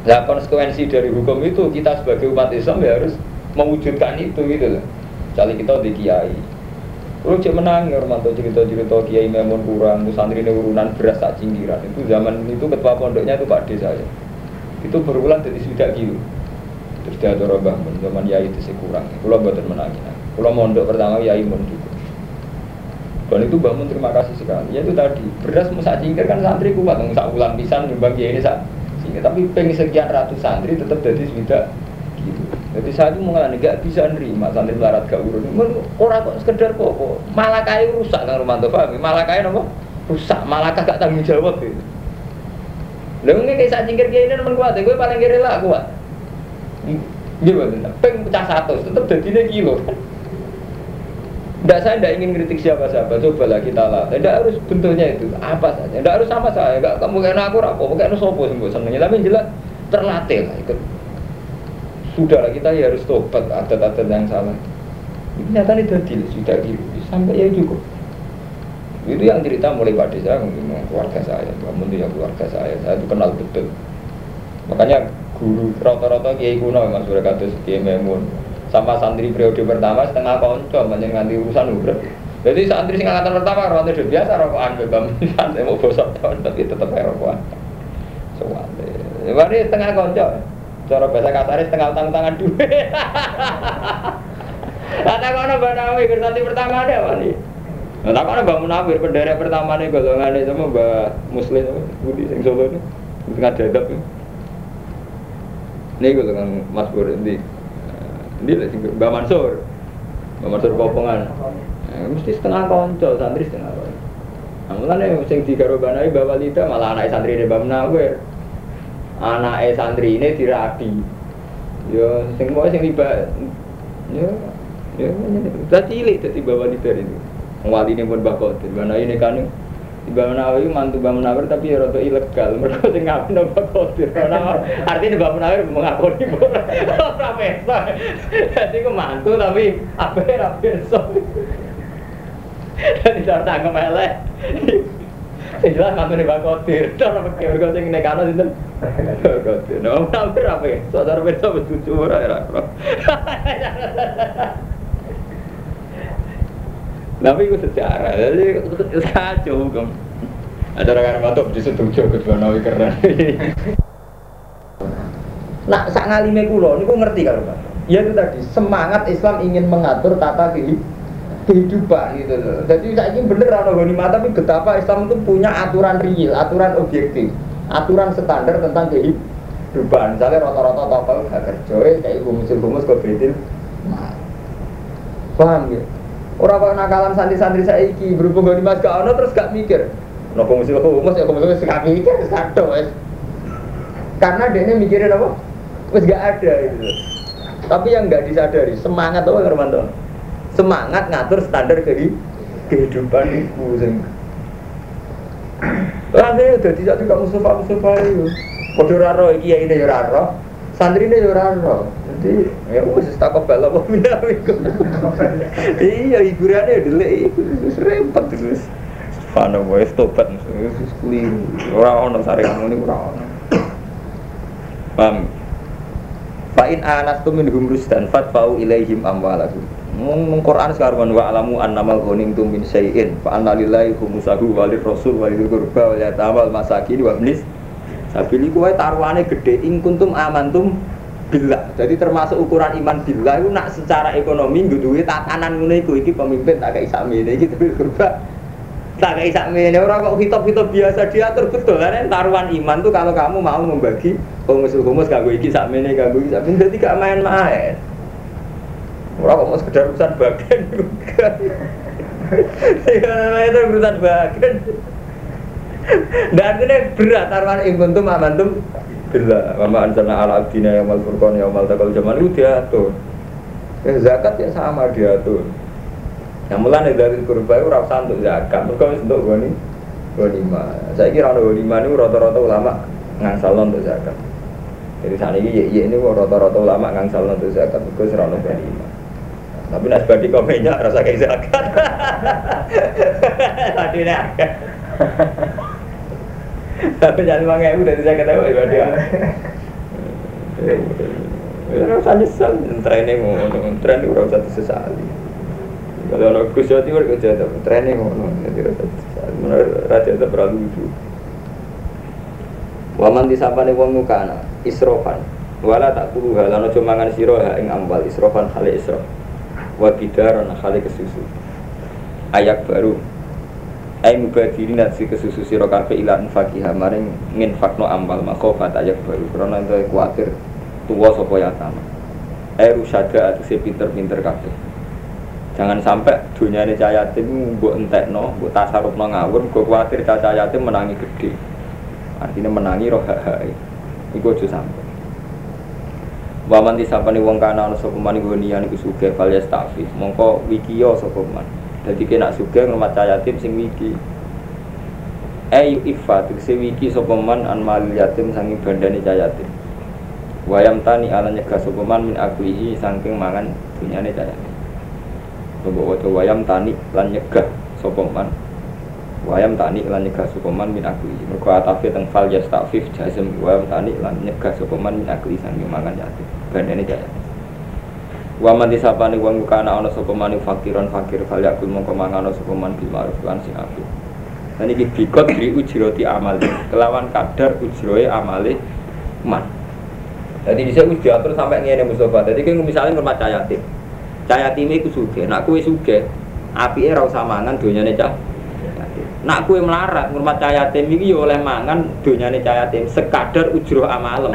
Nah konsekuensi dari hukum itu kita sebagai umat Islam ya harus mewujudkan itu gitu loh. Kita di kiai, Lu cek menang ya Romanto cerita-cerita Kiai Memun kurang, santri ini urunan beras tak cinggiran. Itu zaman itu ketua pondoknya itu Pak saya. Itu berulang dari sudah gitu. Terus dia ada bangun zaman Yai itu sih kurang. Kalau buatan menangin. Kalau mondok pertama Yai Mun juga. Dan itu bangun terima kasih sekali. Ya itu tadi beras musak cingkir kan santri kuat, musak ulang pisan nyumbang Kiai ini sak. Tapi pengen sekian ratus santri tetap jadi sudah. Jadi saya itu mengalami nggak bisa nerima santri melarat gak urun. Orang kok sekedar kok, malah kayak rusak kan Romanto paham? Malah kayak nopo rusak, malah gak tanggung jawab gitu. Lalu ini kayak saya cingkir kayak ini teman kuat, gue paling kiri lah kuat. Gimana? Peng pecah satu, tetap jadi kilo. Tidak saya tidak ingin kritik siapa-siapa, cobalah kita lah. Tidak harus bentuknya itu, apa saja. Tidak harus sama saya, Enggak kamu kayak aku rapo, kayak sopo sembuh senengnya. Tapi jelas terlatih lah ikut. Sudah lah kita ya harus tobat adat-adat yang salah. Nyata ini tadi sudah gitu, sampai ya cukup. Itu yang cerita mulai saya, mungkin keluarga saya, kamu itu ya keluarga saya, saya itu kenal betul. Makanya guru rata-rata kiai kuno memang sudah kata kiai memun sama santri periode pertama setengah konco banyak nganti urusan udah jadi santri sing angkatan pertama rokok itu biasa rokokan bebam santai mau bosok tahun tapi tetap rokokan soalnya ini setengah konco cara bahasa kasarnya setengah utang tangan dua kata kono banawi santri pertama ada apa nih Nah, tak kono bangun Munawir penderek pertama nih golongan sama Mbak Muslim Budi sing Solo ini tengah dadap ini golongan Mas Bur di ini lah Mbak Mansur. Mbak Mansur Popongan. Eh, mesti setengah konco, santri setengah konco. Nah, mulane sing digarobanai Mbak Walida malah anak santri ini Mbak Munawir. Anak santri ini dirabi. Yo sing mau sing tiba yo yo tadi cilik tadi Mbak Walida ini. Wali ini pun bakal, Mbak ini kan Mbak Munawir mantu Mbak Munawir tapi ya rada ilegal. Mereka sing ngaku nambah kodir. Artinya Mbak Munawir mengakoni ora peso. Jadi ku mantu tapi apa ora peso. Jadi cara tangkem elek. Jelas mantu Mbak Kodir. Cara pakai mergo sing nekano sinten? Kodir. Nah, apa ya? Saudara peso betuju ora ora. Tapi itu sejarah, jadi kacau hukum. Ada orang mantap di situ jauh kedua nawi keren. Nah, sak ngalime kulo, ini ngerti kalau pak. Ya itu tadi semangat Islam ingin mengatur tata kehidupan gitu loh. Jadi saya ingin bener orang mata, tapi betapa Islam itu punya aturan real, aturan objektif, aturan standar tentang kehidupan. Misalnya rata-rata tokoh gak kerja, kayak humus-humus kok betul. Paham ya? Orang kok nakalan santri-santri saya iki berhubung gak dimas gak ono terus gak mikir. Nopo mesti humus ya komunis gak mikir satu wes. Karena dia ini mikirin apa? Wes gak ada itu. Tapi yang gak disadari semangat apa Hermanto? Semangat ngatur standar kehidupan itu sing. Akhirnya udah tidak tidak Mustafa Mustafa itu. Kode raro iki ya ini ya raro. Santri ini ya raro. Jadi ya wis tak kebal apa minawiku. Iya hiburannya dulu repot terus. Fana wae tobat wis keliru. Ora ono saringan ngene ora ono. Paham? Fa in anastum minhum rusdan fatfa'u ilaihim amwalahum. Mung Quran sekarang wa alamu annamal ghanimtum min syai'in fa anna lillahi khumsahu wa rasul wa lil qurba wa yatamal masakin wa ibnis sabili kuwe taruhane gede ing kuntum amantum billah. Jadi termasuk ukuran iman billah itu nak secara ekonomi duwe tatanan ngono iku iki pemimpin tak kayak sakmene iki tapi kurba tak kayak sakmene ora kok hitop-hitop biasa diatur betul kan taruhan iman tuh kalau kamu mau membagi humus-humus kanggo iki sakmene kanggo iki sakmene dadi gak main-main. Ora kok mau sekedar urusan bagian juga. Ya itu urusan bagian. Dan ini berat taruhan iman tuh amantum Bila Mama anzalna ala abdina mal furqan mal takal zaman itu diatur. Ya, Zakat ya sama diatur. Yang mulai dari kurba itu rasa untuk zakat. Mereka untuk goni Gonima Saya kira ada gonima ini rata-rata ulama ngangsal untuk zakat. Jadi saat ini ya, ini rata-rata ulama ngangsal untuk zakat. Mereka serana gonima tapi nas badi komennya rasa kayak zakat. Tadi nih. Tapi jangan lima ribu dari saya ketahui ya dia. Ya rasa nyesal, training ngono, training ora usah disesali. Kalau ono Gus Jawa Timur kerja training ngono, jadi rasa disesali. Menurut raja itu terlalu lucu. Waman disapane wong isrofan wala tak kulu halano cumangan siro ha ing ambal isrofan hale isrof wa bidaran hale kesusu. Ayat baru. Ai mubadiri nasi kesusu siro kafe ilan fakihah maring fakno amal makhofat ayak baru. Karena itu khawatir tua sopo yatama Ai rusyada atau si pinter-pinter kafe Jangan sampai dunia ini cahaya yatim buat entek no, buat tasaruf no ngawur, gue khawatir cahaya yatim menangi gede. Artinya menangi roh hak Iku aja sampai. Waman disapani wong kana ana sapa man iku niyan iku sugih fal yastafif. Mongko wikiyo sapa man. Dadi kena sugih ngrumat yatim sing wiki. Ayu ifa tegese wiki sapa man an mal yatim sanging bandane yatim. Wayam tani ala nyegah sapa man min aklihi saking mangan dunyane yatim. Mbok waca wayam tani lan nyegah sapa man wayam tani lan nyegah sukoman min akli mergo atafe teng fal yastafif jazm wayam tani lan nyegah sukoman min akli sangi mangan yatim bandene jaya wa man disapane wong kana ana sapa man fakiran fakir fal yakul mongko mangan sapa man bil ma'ruf lan sing apik. Dan iki bikot di ujroti amal. Kelawan kadar ujroe amale man. Jadi bisa uji diatur sampai ngene Mustafa jadi kayak misalnya rumah cahaya tim. Cahaya tim itu suge nak kue suge api era usah mangan dunia cah. Nak kue melarat ngurmat cahaya tim ini oleh mangan dunia cahaya tim. Sekadar ujroh amalem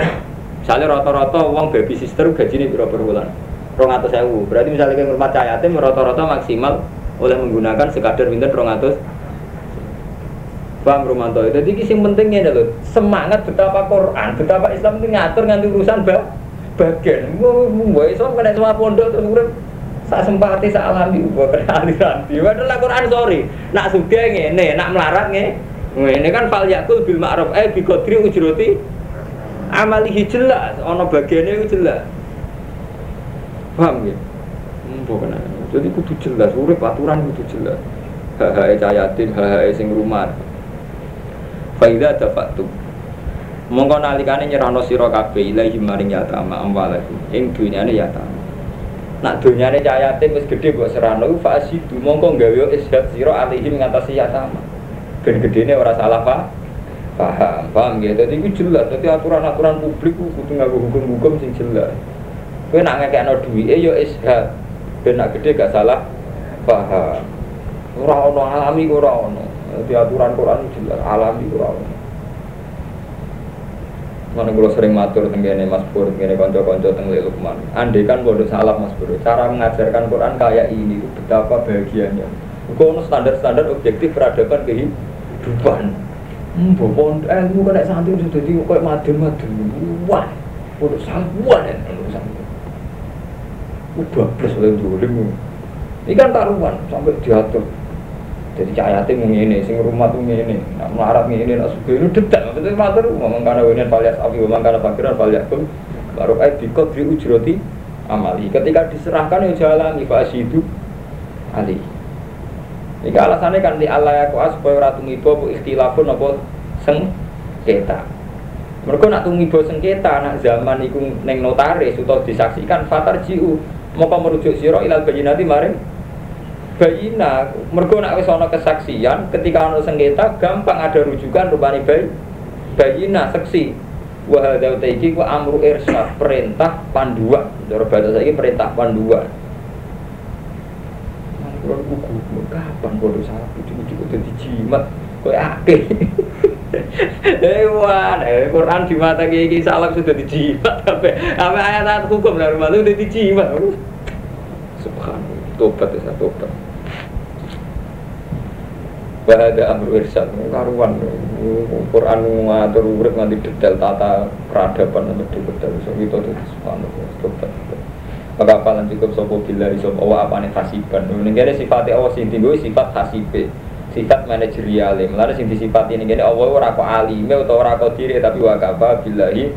misalnya rata-rata uang baby sister gaji ini berapa bulan rong sewu berarti misalnya kayak ngurmat cahaya tim rata-rata maksimal oleh menggunakan sekadar pinter rong atau Bang Romanto, jadi yang pentingnya adalah semangat betapa Quran, betapa Islam itu ngatur nganti urusan bah, bagian. Mau Islam kena semua pondok terus Sak sempati sak alami buat aliran. Padahal Quran sorry. Nak suge ngene, nak melarat nge. Ini kan fal yakul bil ma'ruf eh bi qadri ujroti amalihi jelas, ana bagiannya itu jelas. Paham ya? Bukan. Jadi kudu jelas, urip aturan kudu jelas. Hak-hak cayatin, hak-hak sing rumah. Faida dafatu. Mongko nalikane nyerahno sira kabeh ilahi maring yatama amwalakum. Ing dunyane yatama. Nak dunyane cah yatim wis gedhe mbok serano iku fasidu mongko gawe ishat sira alihim ngatasi yatama. Ben gedene ora salah pak. Paham, paham ya. Dadi iku jelas, dadi aturan-aturan publik kudu nganggo hukum-hukum sing jelas. Kowe nak ngekekno duwike ya ishat. Ben nak gedhe gak salah paham. Ora ono alami ora ono. Dadi aturan Quran jelas, alami ora ono. Mana gue sering matur tenggene Mas Pur, tenggene konco-konco tenggene Lukman. Andai kan bodoh salah Mas Pur, cara mengajarkan Quran kayak ini, betapa bahagianya. Gue standar-standar objektif peradaban kehidupan. Hmm, bopon, eh, gue kena santri sudah di kayak madun-madun. Wah, bodoh salah, wah dan santri. Udah plus oleh dulu. Ini kan taruhan sampai diatur. Jadi cahayatim ini, sing rumah tuh ini, nak melarat ini, nak suka ini detail. Maksudnya mater, ngomong karena ini valias api, ngomong karena fakiran valias pun baru ayat dikot di ujroti amali. Ketika diserahkan ya jalan ibas itu Ini alasannya kan di Allah aku supaya ratu mibo bu ikhtilafun apa sengketa. Mereka nak tumibo sengketa nak zaman iku neng notaris atau disaksikan fatar jiu mau merujuk siro ilal bayinati maring bayina mergo nak wis ana kesaksian ketika ana sengketa gampang ada rujukan rupane bayi bayina seksi. Wa hadza taiki wa amru irsyad perintah panduan cara bahasa saiki perintah panduan Kalau bodoh sapi cukup jadi jimat, kau akeh. Hewan, eh Quran di mata gigi salam sudah dijimat, apa apa ayat-ayat hukum dari rumah itu udah dijimat. Subhanallah, tobat ya tobat. Bahada amru irsyad karuan Quran ngatur urip nganti detail tata peradaban nganti detail so itu tuh subhanallah tobat maka apalan cukup sopo bila iso Allah apa nih hasiban ini kira sifat Allah sing tinggi sifat hasibe sifat manajerial melalui sing disifat ini kira Allah ora kok alime atau ora kok diri tapi wakaba billahi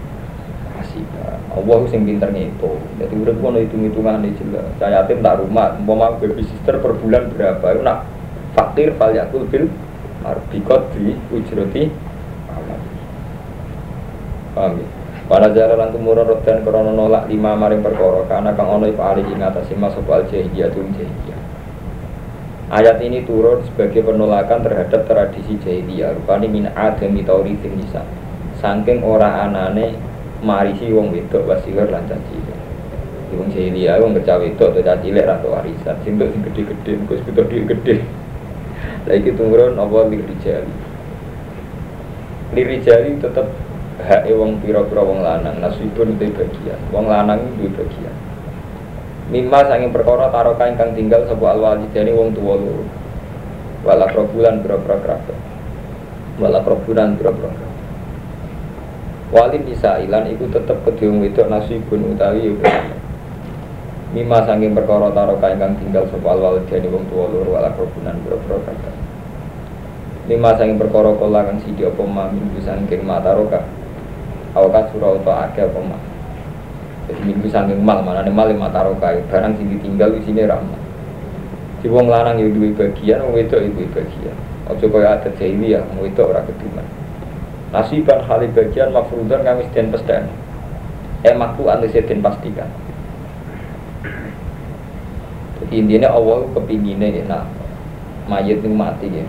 hasiban Allah sing pinter ngitung. Jadi urip kono hitung-hitungan ini jelas. Saya tim tak rumah mau baby sister per bulan berapa itu nak fakir fal yakul bil arbikot di ujroti ya Para jalan tumurun rodan krono nolak lima maring perkara karena kang ono iku ali ing atase masuk al jahiliyah tu jahiliyah. Ayat ini turun sebagai penolakan terhadap tradisi jahiliyah rupane min adami tauritin nisa. Saking ora anane marisi wong wedok wasihir lan caci. Wong jahiliyah wong kecawe wedok atau caci lek ra warisan. Sing gede-gede, wis gede-gede. Lagi turun apa lirijali Lirijali tetap hak wong pira-pira wong lanang nasibun itu bagian. Wong lanang itu bagian. Mimma sanging perkara taroka ingkang tinggal sebuah alwalidani wong tua loro. Wala probulan pira-pira kerabat. Wala probulan pira-pira Walin bisa ilan iku tetep kedung wedok nasibun utawi Mima sanging perkara taroka ingkang tinggal sapa al walidani wong tuwa loro wala kerubunan boro-boro kakak. Lima sanging perkara kala kang sidi apa ma minggu sanging mataroka. Awakat surah utawa akeh apa. Jadi minggu sanging mal mana mal lima taroka barang sing ditinggal di sini ramah. Di wong lanang ya duwe bagian, wong wedok ya duwe bagian. Aja kaya adat ya, wong wedok ora keduman. Nasiban hali bagian mafrudan kami sedhen pesden. Eh maktu ante sedhen pastikan. Jadi intinya Allah kepinginnya ya, nah mayat itu mati ya.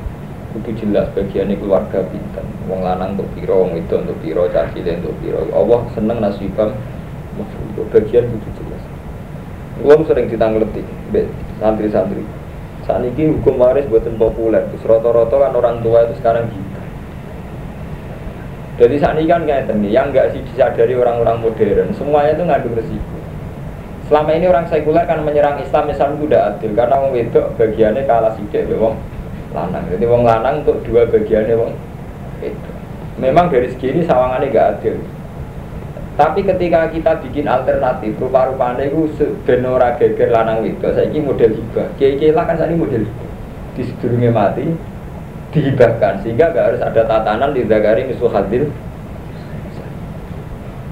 Itu jelas bagiannya keluarga pinten. Wong lanang untuk piro, wong itu untuk piro, caci untuk piro. Allah seneng nasibam mafrudan bagian itu jelas. Uang sering ditangletik, santri-santri. Saat ini hukum waris buatan populer. Terus roto-roto kan orang tua itu sekarang kita. Jadi saat ini kan kayak nih, yang nggak sih disadari orang-orang modern, semuanya itu ngandung resiko. Selama ini orang sekuler kan menyerang Islam, Islam itu udah adil karena wong wedok bagiannya kalah sidik wong lanang. Jadi wong lanang untuk dua bagiannya wong itu. Memang dari segi ini sawangannya gak adil. Tapi ketika kita bikin alternatif, rupa-rupanya itu benora geger lanang itu, saya ini model hibah. Kiai lah kan saat ini model hibah. Di mati, dihibahkan sehingga gak harus ada tatanan di Zagari Misul Hadil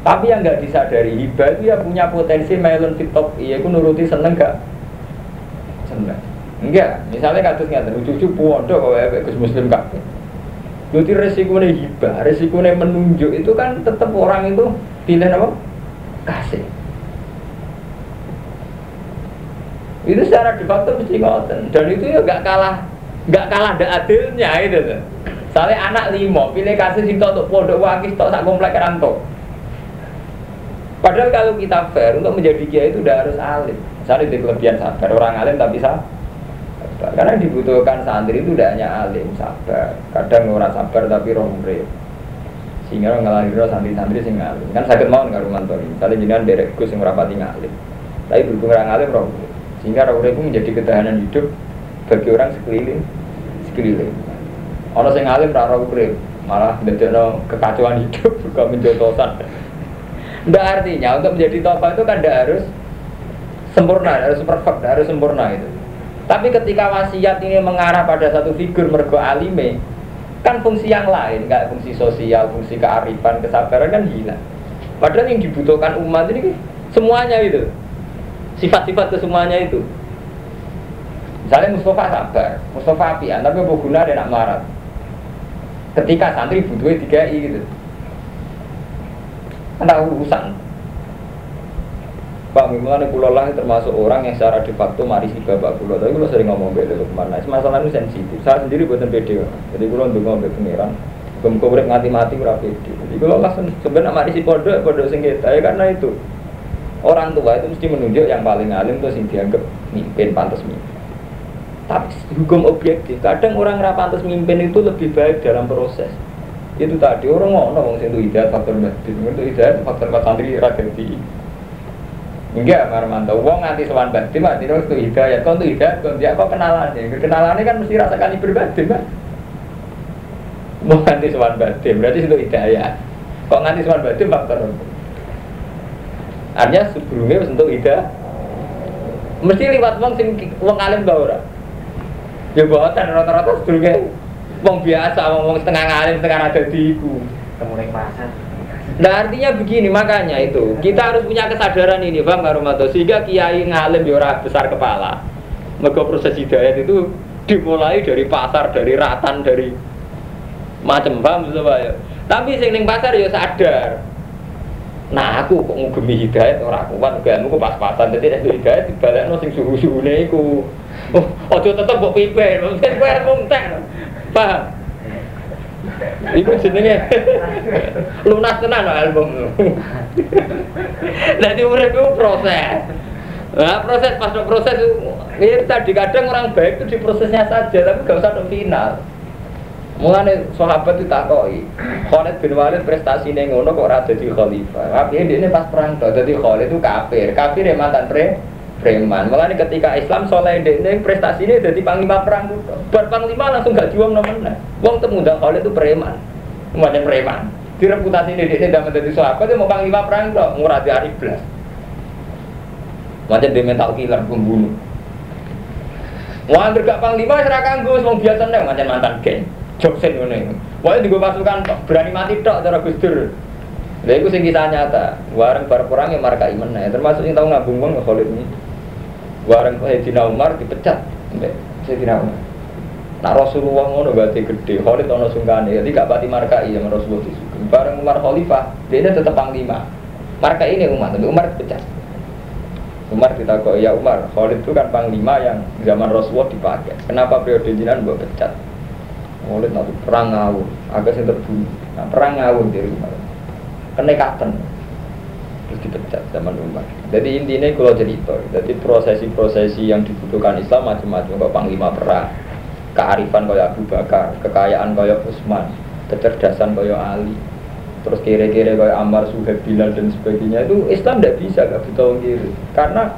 tapi yang nggak disadari hibah itu ya punya potensi melon fitop iya aku nuruti seneng gak seneng enggak misalnya kasus cucu pondok kalau ya Gus Muslim kak jadi resikonya hibah resikonya menunjuk itu kan tetap orang itu pilih apa kasih itu secara de facto mesti ngoten dan itu ya gak kalah gak kalah ada adilnya itu tuh. Soalnya anak limo pilih kasih sing untuk pondok wakis tok sak komplek rantau. Padahal kalau kita fair untuk menjadi kiai itu udah harus alim. Misalnya di kelebihan sabar orang alim tapi sabar. Karena dibutuhkan santri itu tidak hanya alim sabar. Kadang orang sabar tapi roh murid. Sehingga orang ngelahir santri-santri sing alim. Kan sakit mau nggak rumah tori. Misalnya jenengan derek gus yang rapati ngalim. Tapi berhubung orang alim roh murid. Sehingga roh murid itu menjadi ketahanan hidup bagi orang sekeliling sekeliling. Orang sing alim roh murid malah no kekacauan hidup bukan menjotosan. Tidak artinya untuk menjadi tokoh itu kan tidak harus sempurna, harus perfect, harus sempurna itu. Tapi ketika wasiat ini mengarah pada satu figur mergo alime, kan fungsi yang lain, nggak fungsi sosial, fungsi kearifan, kesabaran kan hilang. Padahal yang dibutuhkan umat ini semuanya itu, sifat-sifat kesemuanya itu. Misalnya Mustafa sabar, Mustafa apian, tapi apa guna ada nak marah. Ketika santri butuhnya tiga i gitu, ada urusan Pak Mimulane pulau lah termasuk orang yang secara de facto mari si bapak pulau tapi kalau sering ngomong beda ke mana masalah ini sensitif. Saya sendiri buatan video jadi pulau untuk ngomong pengiran Kemudian urip ngati mati berapa itu jadi kalau lah sebenarnya mari si pondok pondok sengketa ya karena itu. Orang tua itu mesti menunjuk yang paling alim tuh sing dianggap mimpin pantas mimpin. Tapi hukum objektif kadang orang rapantas mimpin itu lebih baik dalam proses. Itu tadi orang ngono wong sing hidayat faktor batin itu hidayat faktor santri ragati enggak marmanto. Wong nganti sowan batin mati terus itu hidayat. Kau itu hidayat? Kau dia kok kenalannya? Kenalannya kan mesti rasakan berbatin kan mau nganti sowan batin berarti itu hidayat. Kok nganti sowan batin faktor artinya sebelumnya untuk hidayat. Mesti lewat wong sing wong alim gak ora? Ya buatan rata-rata sebelumnya Wong biasa, wong wong setengah ngalim, setengah ada di iku. Kemudian pasar. Nah artinya begini makanya itu kita harus punya kesadaran ini bang Karumato sehingga kiai ngalim di orang besar kepala. Mereka proses hidayat itu dimulai dari pasar, dari ratan, dari macam paham ya. Tapi sing ning pasar ya sadar. Nah aku kok ngugemi hidayat orang kuat gak aku pas-pasan jadi itu hidayat dibalekno sing suhu-suhune iku. Oh, ojo tetep kok pipe, mungkin kowe arep Paham? Iku jenenge lunas tenan album. Jadi urip itu proses. Nah, proses pas proses ini tadi kadang orang baik itu di prosesnya saja tapi gak usah final. Mulane sahabat itu takoki. Khalid bin Walid prestasi ngono kok ora dadi khalifah. Tapi ini pas perang dadi Khalid itu kafir. Kafir ya mantan pre preman. Malah ketika Islam soleh ini prestasi ini jadi panglima perang Berpanglima langsung gak juang nomor Wong temu dah kalau itu preman, macam preman. direputasi ini dia tidak menjadi sahabat dia mau panglima perang kok murah di hari belas macam dia mental killer pembunuh Wah, gak panglima, serah kanggo, semua biasa nih, macam mantan geng. Joksen ini. Wah, juga pasukan berani mati tok, cara Gus Dur. Lha iku sing kisah nyata. Wareng bar perang ya markai meneh. Termasuk sing tau ngabung wong Khalid ini. Wareng Sayyidina Umar dipecat. Mbek Sayyidina Umar. Nah Rasulullah ngono berarti gede, Khalid ono sungkane, jadi gak pati markai yang Rasulullah disugih. Bareng Umar Khalifah, dia ini tetap panglima. Markai ini Umar, tapi Umar dipecat. Umar kok ya Umar, Khalid itu kan panglima yang zaman Rasulullah dipakai. Kenapa periode jinan buat pecat? Khalid nanti perang ngawur, agak sih terbunuh. Nah, perang ngawur dari Umar kenekatan terus dipecat zaman Umar. Jadi intinya kalau cerita, jadi prosesi-prosesi yang dibutuhkan Islam macam-macam kok panglima perang, kearifan kaya Abu Bakar, kekayaan kaya Utsman, kecerdasan kaya Ali, terus kira-kira kaya Ammar, Suhaib, Bilal dan sebagainya itu Islam tidak bisa gak butuh kiri karena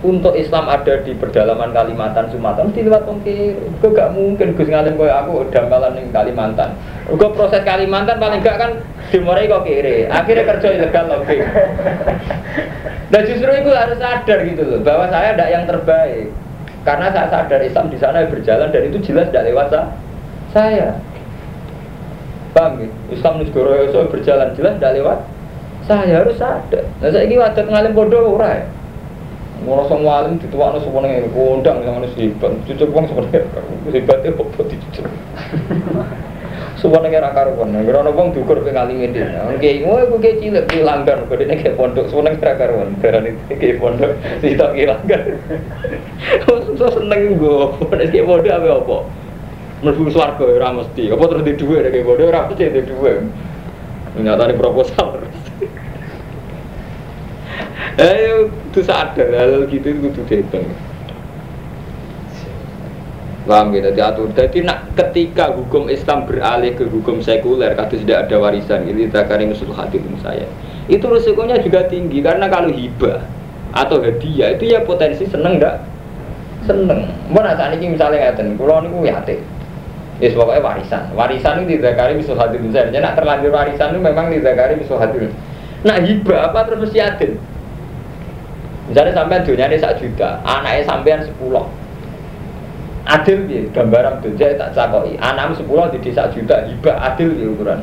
untuk Islam ada di pedalaman Kalimantan Sumatera mesti lewat tongkir gue gak mungkin Gus ngalim kaya aku dambalan di Kalimantan. Gue proses Kalimantan paling gak kan dimulai kok kiri. Akhirnya kerja ilegal lagi dan justru itu harus sadar gitu loh bahwa saya tidak yang terbaik. Karena saya sadar Islam di sana berjalan dan itu jelas tidak lewat saya. Paham gitu? Islam negara berjalan jelas tidak lewat saya harus sadar. Nah saya ini wadah ngalim bodoh orang Ngono semua alim dituakno semuanya kondang sama si hebat. Cucuk wong hebat itu apa dicucuk. Semuanya kira karuan. Kira ono wong dukur pe ngalime dhewe. Oke, ngono iku ke cilik ki langgar kok dene ke pondok semuanya kira karuan. Karena itu ke pondok sitok ki langgar. So seneng go. Nek ke pondok apa apa? Mlebu swarga ora mesti. Apa terus di nek ke pondok ora mesti di dhuwit. Nyatane proposal. Ayo itu sadar hal gitu itu kudu dihitung. Paham gitu, diatur. Jadi nak ketika hukum Islam beralih ke hukum sekuler, kata tidak ada warisan, ini zakari musuh hadirin saya. Itu resikonya juga tinggi karena kalau hibah atau hadiah itu ya potensi seneng enggak? Seneng. Mana saat ini misalnya ngaten, kalau ini yate. Ya pokoknya warisan. Warisan itu dizakari musuh hadirin saya. Jadi nak terlanjur warisan itu memang dizakari musuh hadirin. Nah hibah apa terus? Misalnya sampean dunia ini sak juta, anaknya sampean sepuluh. Adil ya, gambaran dunia tak cakoi. Anakmu sepuluh di desa juta, hibah adil ya ukuran.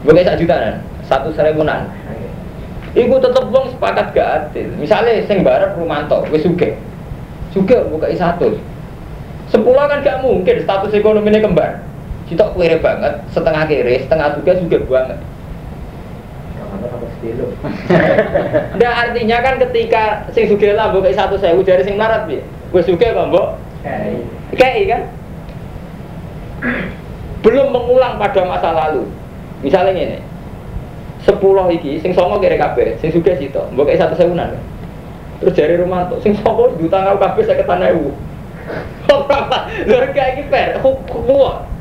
Bukan sak juta kan? Satu seribuan. Iku tetep wong sepakat gak adil. Misalnya sing barep Rumanto, wis sugih. Sugih buka satu. Sepuluh kan gak mungkin status ekonominya kembar. Citok kere banget, setengah kere, setengah juga juga banget. Nggak artinya kan ketika sing sugih lah mbok satu sewu dari sing marat bi, gue sugih kok mbok. Kayak kan? Belum mengulang pada masa lalu. Misalnya ini, sepuluh iki sing songo kira kabeh, sing sugih situ, mbok satu sewunan. Terus dari rumah tuh, sing songo juta ngau kabeh saya ketanah ewu. Lha kayak iki per,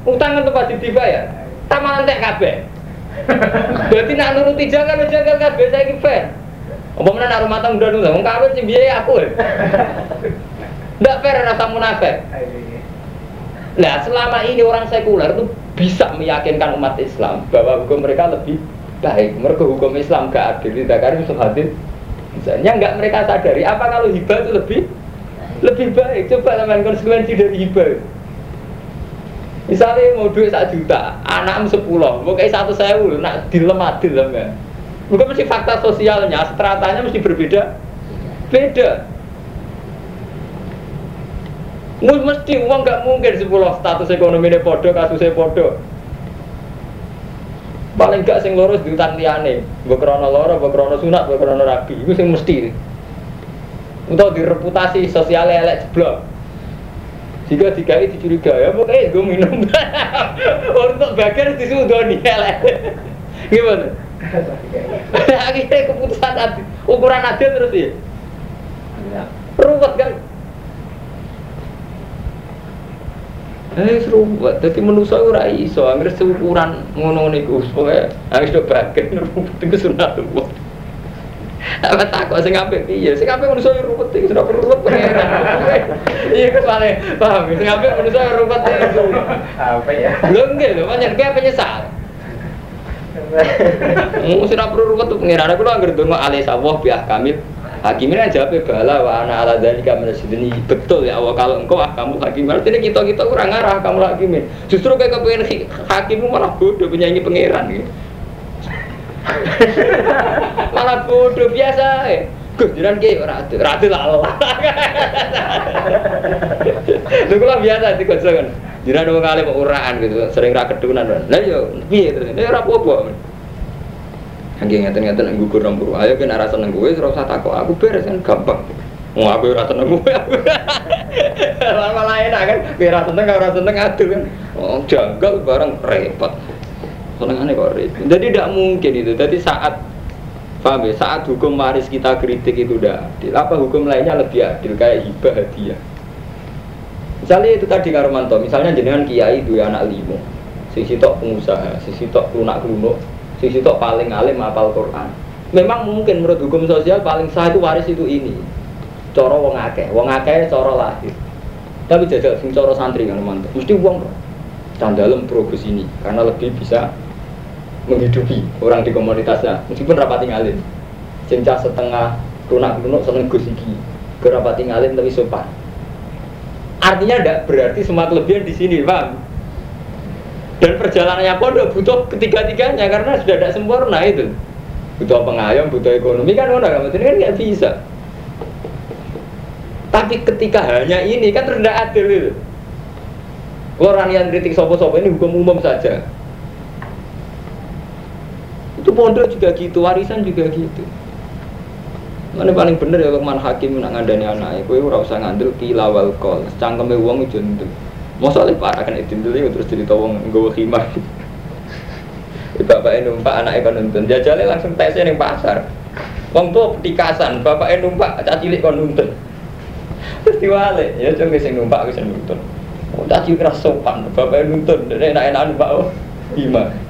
utang kan pasti dibayar. Taman entek kabeh. Berarti nak nuruti jangan jangan biasa ini fair. Apa mana nak rumah tangga dulu, mau kawin sih biaya aku. Tidak fair rasa munafik. Nah selama ini orang sekuler itu bisa meyakinkan umat Islam bahwa hukum mereka lebih baik. Mereka hukum Islam gak adil, tidak bisa hadir. Misalnya nggak mereka sadari apa kalau hibah itu lebih lebih baik. Coba teman konsekuensi dari hibah. Misalnya mau duit satu juta, anak sepuluh, mau kayak satu sewu, nak dilem adil ya. Mungkin mesti fakta sosialnya, stratanya mesti berbeda, beda. Mesti uang nggak mungkin sepuluh status ekonomi ini podo, kasusnya podo. Paling gak sing lurus di hutan liane, bekrono loro, bekrono sunat, bekrono rabi, itu sing mesti. Untuk direputasi sosial elek jeblok. Jika dikai dicurigai, ya pokoknya gue minum. Untuk bagian disudoni elek. Gimana? Akhirnya keputusan adil, ukuran adil terus ya. Ruwet kan? Eh serumpet, jadi manusia ora iso, angger seukuran ngono niku, pokoke harus do bagian rumput iku sunat ruwet. Apa takut sing apik piye? Sing apik manusa ruwet iki sudah perlu ruwet pengeran. Iya kesale, paham? Sing apik manusa ruwet itu. Apa ya? Lho nggih lho, pancen kayak penyesal. Mu sudah perlu ruwet tuh pengeran. Aku anggere donga alih sawah biah kamil. Hakimin aja apa bala wa ana ala dzalika ini betul ya Allah kalau engkau ah kamu hakim artinya kita kita kurang arah kamu hakimin justru kayak kepengen hakimmu malah bodoh penyanyi pangeran gitu malah bodoh biasa ya Gus, jiran kiai ratu, ratu lah Allah. Lu kok biasa sih kocok kan. Jiran kali mau uraan gitu, sering raket kedunan. Lah yo, piye terus? Ini ora apa-apa. Angge ngeten-ngeten gugur nomor. Ayo kan arah seneng gue, ora usah takut. Aku beres kan gampang. Mau aku ora seneng gue. Lama enak kan, kira seneng ora seneng aduh kan. Oh, janggal barang repot aneh kok repot. Jadi tidak mungkin itu. Jadi saat paham ya, saat hukum waris kita kritik itu udah adil. Apa hukum lainnya lebih adil kayak hibah hadiah. Misalnya itu tadi Karomanto, misalnya jenengan kiai dua anak limo, sisi tok pengusaha, sisi tok lunak luno, sisi tok paling alim apal Quran. Memang mungkin menurut hukum sosial paling sah itu waris itu ini. Coro wong akeh, wong akeh coro lahir. Tapi jajal sing coro santri kan mantu, mesti uang candalem progres ini karena lebih bisa menghidupi orang di komunitasnya. Meskipun rapat tinggalin cinta setengah lunak lunak seneng gus iki rapat tinggalin tapi sopan. Artinya tidak berarti semua kelebihan di sini bang. Dan perjalanannya pondok butuh ketiga-tiganya karena sudah tidak sempurna itu. Butuh pengayom butuh ekonomi kan orang kan? Kan nggak bisa. Tapi ketika hanya ini kan tidak adil itu. Orang yang kritik sopo-sopo ini hukum umum saja pondok juga gitu, warisan juga gitu. Mana paling bener ya Lukman Hakim nak ngandani anak, kowe ora usah ngandel kilawal kol, cangkeme wong itu ndel. Mosok parah kan itu ndel terus cerita wong nggawa khimar. Bapak numpak anaknya kan nonton, jajalnya langsung tesnya ning pasar. Wong tuh petikasan, bapak numpak cacilik kon nonton. Terus diwale, ya coba sing numpak wis nonton. Oh, keras sopan, bapak nonton, enak-enak numpak oh. Gimana?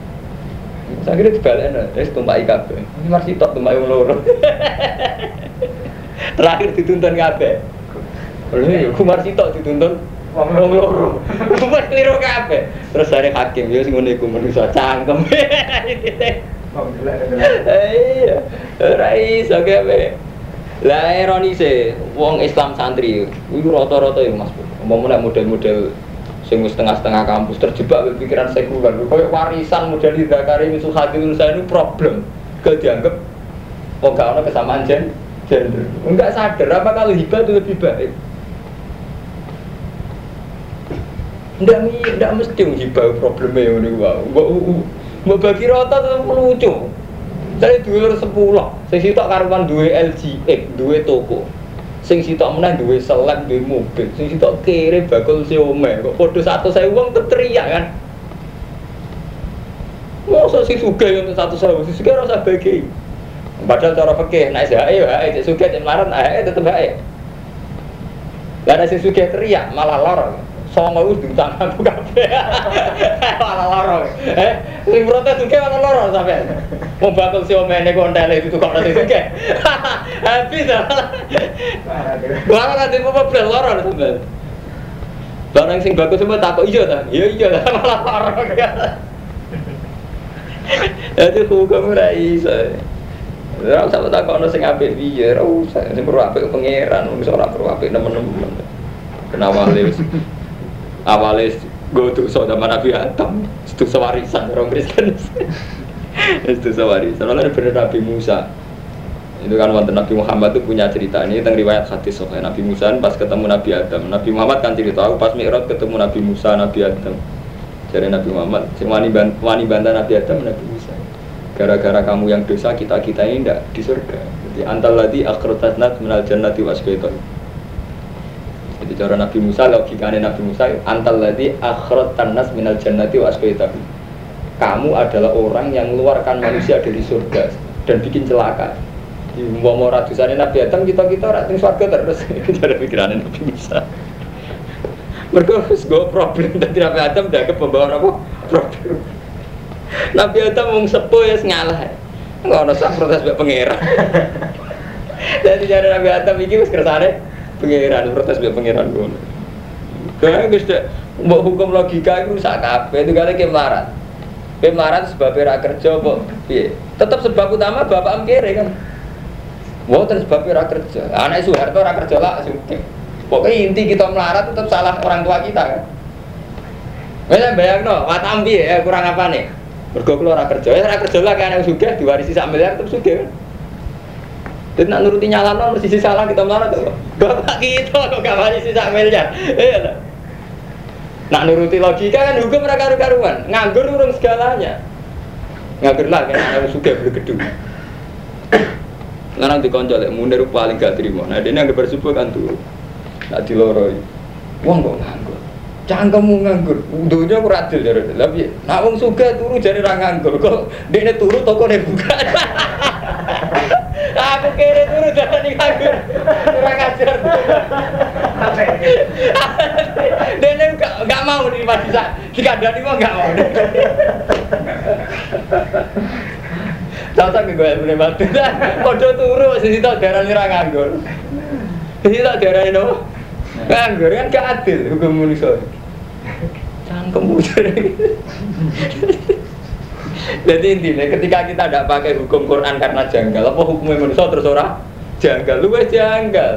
Saya kira dibalik terus tumpah IKB. Ini masih tok tumpah yang loro. Terakhir dituntun kabeh. Lalu ya, aku masih tok dituntun wong loro. Kumar keliru kabeh. Terus saya hakim, ya ngene iku manusa cangkem. Iya, ora iso gawe. Lah ironise wong Islam santri iku rata-rata ya Mas. Umpama model-model sing setengah-setengah kampus terjebak pikiran sekuler kayak warisan model Zakari misu hati saya ini problem. Gak dianggap oh gak ada kesamaan gen gender. Enggak sadar apa kalau hibah itu lebih baik. Enggak enggak mesti hibah problemnya ini wow mau bagi rata tetap melucu. Saya dua sepuluh. Saya sih tak karuan dua LG eh dua toko sing sitok meneh duwe seleb duwe mobil sing sitok kere bakul siome kok padha satu saya uang teriak kan Masa sih suka yang satu saya, sih suka rasa bagi. Padahal cara fikih naik saya, ayo, ayo, suka cek melarat, tetep. Gak ada sih suka teriak, malah lorong. Songo itu diutang aku kafe, malah lorong. Eh, sing protes suka malah lorong sampai. Mau bakal si omene kontel itu tukang nasi suka. Habis malah. Malah nanti mau beli lorong sampai. Barang sing bagus semua takut iya tak? Iya iya lah malah lorong. Jadi hukum ora iso. Ora usah tak kono sing apik piye, ora usah sing perlu apik pangeran, wis ora perlu apik nemen-nemen. Kenapa wis go to so zaman Nabi Adam, itu sewarisan orang Kristen. Itu sewarisan. Soalnya bener Nabi Musa. Itu kan waktu Nabi Muhammad itu punya cerita ini tentang riwayat hadis soalnya Nabi Musa pas ketemu Nabi Adam. Nabi Muhammad kan cerita aku pas Mi'raj ketemu Nabi Musa, Nabi Adam dari Nabi Muhammad wani wani bantah Nabi Adam Nabi Musa gara-gara kamu yang dosa kita kita ini tidak di surga jadi antal lagi akhrotasnat menal jannati wasbaiton jadi cara Nabi Musa logikanya Nabi Musa antal lagi akhrotanas minal jannati wasbaiton kamu adalah orang yang mengeluarkan manusia dari surga dan bikin celaka di mau ratusan Nabi Adam kita kita rating surga terus cara pikirannya Nabi Musa mereka harus gue problem tadi Nabi Adam ke pembawa apa? Problem. Nabi Adam mau sepuh ya ngalah. Enggak ada sak protes mbek pangeran. Jadi jadi Nabi Adam iki wis kersane pangeran protes mbek pangeran ngono. Kayak wis mbok hukum logika itu rusak kabeh itu kali ke melarat. Ke melarat sebabnya ra kerja kok? Tetap sebab utama bapak am kere kan. terus sebab ra kerja. Anak Soeharto ra kerja lah. Pokoknya inti kita melarat tetap salah orang tua kita kan. Wes bayang no, watam piye ya kurang apa nih? Mergo kula ora kerja, ya kerja lah kan yang sugih diwarisi sak miliar tetep sugih kan. Dan nak nuruti nyala mesti sisi salah kita melarat tuh. Bapak kita kok gak warisi sak miliar. Iya Nak nuruti logika kan hukum mereka karu-karuan, nganggur urung segalanya. Nganggur lah kan yang sugih bergedung. Ngarang dikonco lek mundur paling gak terima. Nah, dia nggak bersyukur kan tuh. Nak diloroi. Wong kok nganggur cangkemmu nganggur dunia aku radil dari tapi nak wong suga turu jadi orang nganggur kok dia turu toko buka aku kira turu jadi nganggur kurang ajar dia nggak nggak mau nih masih bisa dikandani mau nggak mau Cocok gue yang boleh bantu. Podo turu masih situ darah nyerang nganggur. Situ darah ini Nganggur kan gak adil hukum manusia. Cangkem Jadi intinya ketika kita tidak pakai hukum Quran karena janggal, apa hukumnya manusia? Terus orang janggal, lu janggal.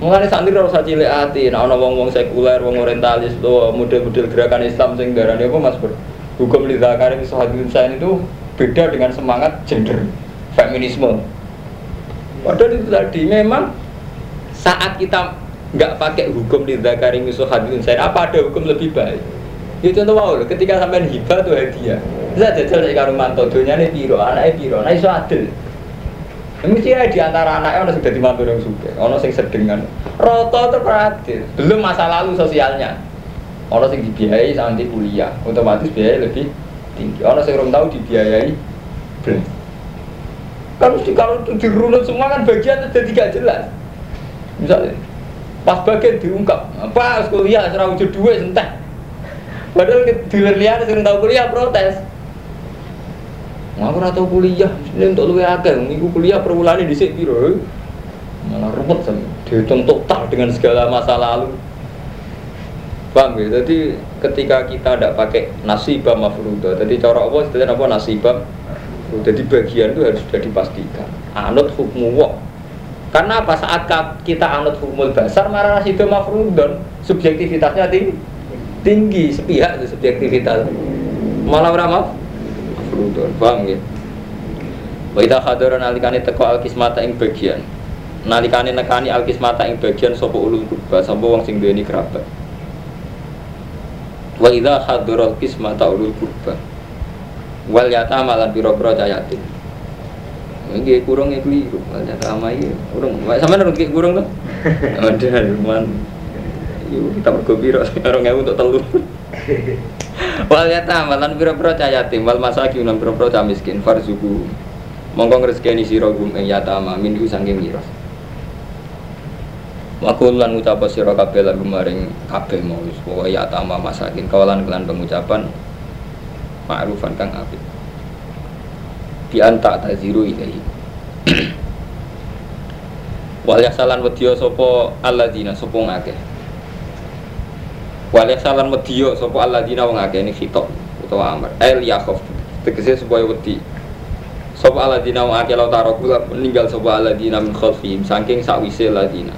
Mengenai santri harus cilik hati, nah ono wong wong sekuler, wong orientalis, tuh model-model gerakan Islam sing darani apa mas ber hukum lidakari misalnya saya itu beda dengan semangat gender feminisme. Padahal itu tadi memang saat kita nggak pakai hukum di zakari musuh hadirin saya apa ada hukum lebih baik itu contoh wow ketika sampai hibah tuh hadiah. Bisa jajal karung mantu dunia ini piro anaknya piro nah itu adil. Mesti ya di antara anaknya orang sudah dimantu yang suka orang sing sedengan roto terperadil belum masa lalu sosialnya. Orang sing dibiayai nanti kuliah otomatis biaya lebih tinggi. Orang sing belum tahu dibiayai belum kalau kalau dirunut semua kan bagian jadi tidak jelas. Misalnya pas bagian diungkap apa kuliah serah wujud dua entah padahal dealer liar sering tahu kuliah protes. Aku ora tau kuliah ini untuk luwe akeh. Minggu kuliah per bulan di sini biro malah repot sama dihitung total dengan segala masa lalu. Paham ya jadi ketika kita tidak pakai nasibah mafruda jadi cara apa? Istilahnya apa? Nasibah jadi bagian itu harus sudah dipastikan. Anut hukum wong. Karena apa saat kita anut hukum dasar marah itu mafrudon subjektivitasnya tinggi, tinggi sepihak itu subjektivitas. Malah berapa? Mafrudon, paham ya? Wa idza hadara nalikane teko alkismata ing bagian. Nalikane nekani alkismata ing bagian sapa ulul kurba, sapa wong sing duweni kerabat. Wa idza hadara alkismata ulul kurba. Wal yatama lan pira-pira yatim. Nggih kurang ya keliru, ternyata ama iya kurang. Sama nang nggih kurang tuh. Ada man. Yuk kita mergo piro orang ewu untuk telur. Wal yatama lan pira-pira cah yatim wal masakin lan pira-pira cah miskin farzuku. Monggo ngrezekeni sira gum ing yatama minhu saking miras. Wakul lan ngucap sira kabeh lan maring kabeh mau pokoke yatama masakin kawalan kelan pengucapan ma'rufan kang apik bi anta taziru ilahi wal yasalan wedya sapa alladzina sapa ngakeh wal yasalan wedya sapa alladzina wong akeh ini khitab utawa amr. El yakhaf tegese supaya wedi sapa alladzina wong akeh law taraku meninggal sapa alladzina min khalfihim saking sakwise alladzina.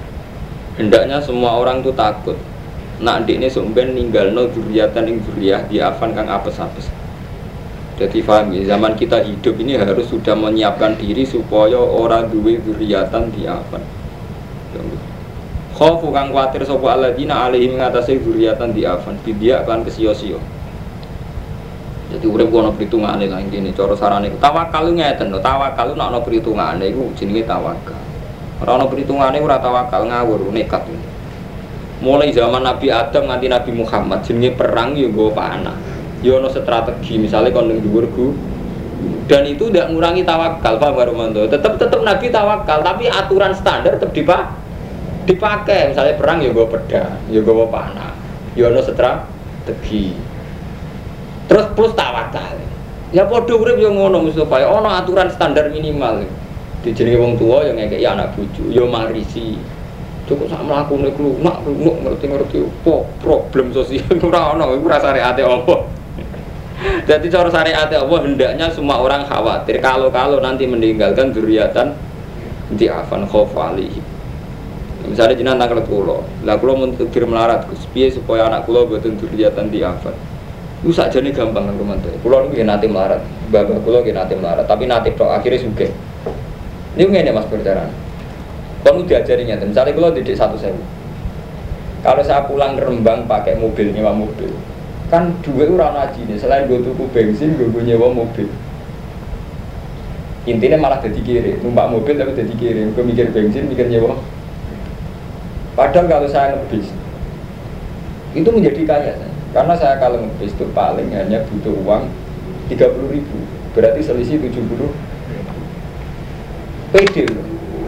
Hendaknya semua orang tuh takut. Nak ndekne sumben ninggalno dzurriatan ing dzurriyah diafan kang apes-apes. Jadi paham ya, zaman kita hidup ini harus sudah menyiapkan diri supaya orang duwe duriatan di apa. Khofu kang kuatir sapa alladzina alaihim ngatasé duriatan di afan bidia kan kesio-sio. Jadi urip ono perhitungane lah ini cara sarane tawakal ngeten lho, tawakal nek ono perhitungane iku jenenge tawakal. Ora ono perhitungane ora tawakal ngawur nekat. Mulai zaman Nabi Adam nganti Nabi Muhammad jenenge perang yo nggo panah ya strategi misalnya kon dhuwur dan itu tidak mengurangi tawakal Pak Baromanto tetap tetap Nabi tawakal tapi aturan standar tetap dipak dipakai misalnya perang ya gue pedang ya gue panah. Ya strategi terus plus tawakal. Ya podo urip yang ngono Mustafa ya ono aturan standar minimal. Dijenengi wong tua yang ngekeki anak bojo, yo marisi. Cukup sak mlakune klunak klunak ngerti-ngerti apa problem sosial ora ono iku rasane ate apa. Jadi cara syariat Allah hendaknya semua orang khawatir. Kalau-kalau nanti meninggalkan duriatan di afan khofali. Misalnya jinan tanggal kulo, lah kulo mau tukir melarat, piye supaya anak kulo betul duriatan di afan. Itu saja nih gampang kan teman. Kulo nih nanti melarat, bapak kulo nanti melarat, tapi nanti tok akhirnya suge. Ini gini mas perjalanan. Kamu diajarinya, misalnya kulo didik satu sewu. Kalau saya pulang Rembang pakai mobil nyewa mobil, kan dua orang ngaji nih selain gue tuku bensin gue gue nyewa mobil intinya malah jadi kiri numpak mobil tapi jadi kiri gue mikir bensin mikir nyewa padahal kalau saya ngebis itu menjadi kaya. Karena saya kalau ngebis itu paling hanya butuh uang 30 ribu. Berarti selisih 70 PD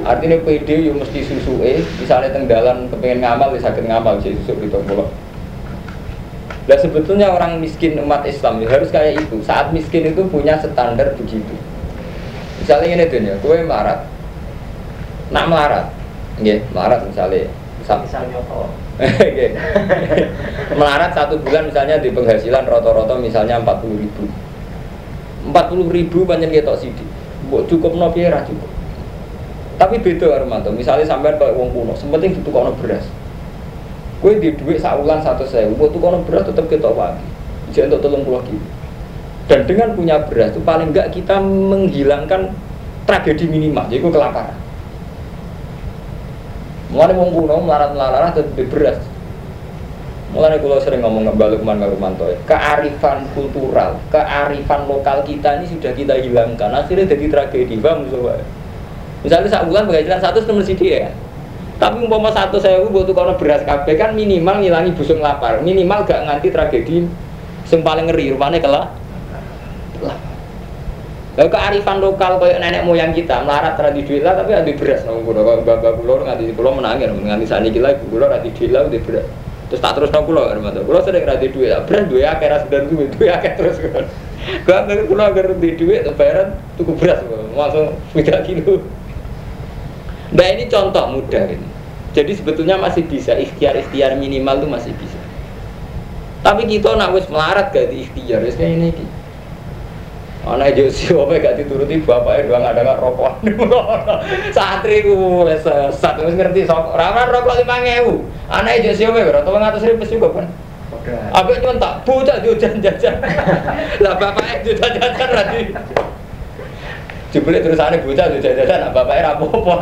artinya PD yang mesti susu eh misalnya tenggalan kepengen ngamal ya sakit ngamal jadi susu di tombol Nah sebetulnya orang miskin umat Islam ya, harus kayak itu. Saat miskin itu punya standar begitu. Misalnya ini tuh ya, gue melarat, nak melarat, ya melarat misalnya. Misalnya apa? melarat satu bulan misalnya di penghasilan roto-roto misalnya 40 ribu. 40 ribu banyak kita buat cukup no piera cukup. Tapi beda Armanto misalnya sampai kayak uang kuno sementing butuh kono beras. Kue di duit satu saya, buat tuh kono beras tetap kita pagi, jadi untuk tolong pulau gitu. Dan dengan punya beras itu paling enggak kita menghilangkan tragedi minimal, jadi kelaparan. Mulai wong kuno melarat-melarat tetap beras. Mulai kalau sering ngomong ngebalik man manto kearifan kultural, kearifan lokal kita ini sudah kita hilangkan. Akhirnya jadi tragedi, bang Misalnya saat bulan penghasilan satu mesti dia ya. Tapi umpama satu saya butuh karena beras kafe kan minimal ngilangi busung lapar, minimal gak nganti tragedi yang paling ngeri rupanya kelah. Lalu kearifan lokal kayak nenek moyang kita melarat tradisi duit lah tapi ada beras nong kulo kalau bapak kulo nganti kulo menangin nganti ini ibu kulo tradisi duit lah ada beras terus tak terus nong kulo kan kulo sering tradisi duit lah beras dua akhir dan duit dua akhir terus kan kalau kulo agar di duit bayaran tuku beras langsung tiga kilo Nah ini contoh mudah ini. Jadi sebetulnya masih bisa ikhtiar-ikhtiar minimal itu masih bisa. Tapi kita nak wis melarat gak di ikhtiar, wis kayak ini. Anak Josi apa gak dituruti bapaknya doang ada nggak rokok. Santri ku sesat wis ngerti sok ora rokok 5000. Anak Josi apa berapa ngatus ribu juga kan. Aku cuma tak buta jajan jajan. Lah bapaknya jajan jajan lagi. Jebule terusane bocah jajan nak bapaknya rapopo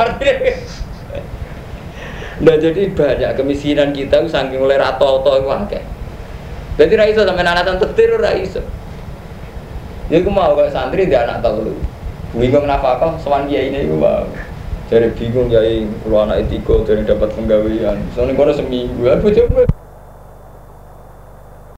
Nah jadi banyak kemiskinan kita saking oleh rato-rato itu akeh. Jadi raiso sampai anak tante tiru raiso. Jadi aku mau kayak santri dia anak tahu Bingung kenapa kok sewan dia ini gue mau. Jadi bingung jadi kalau anak etiko jadi dapat penggawean. Soalnya kono seminggu, aku coba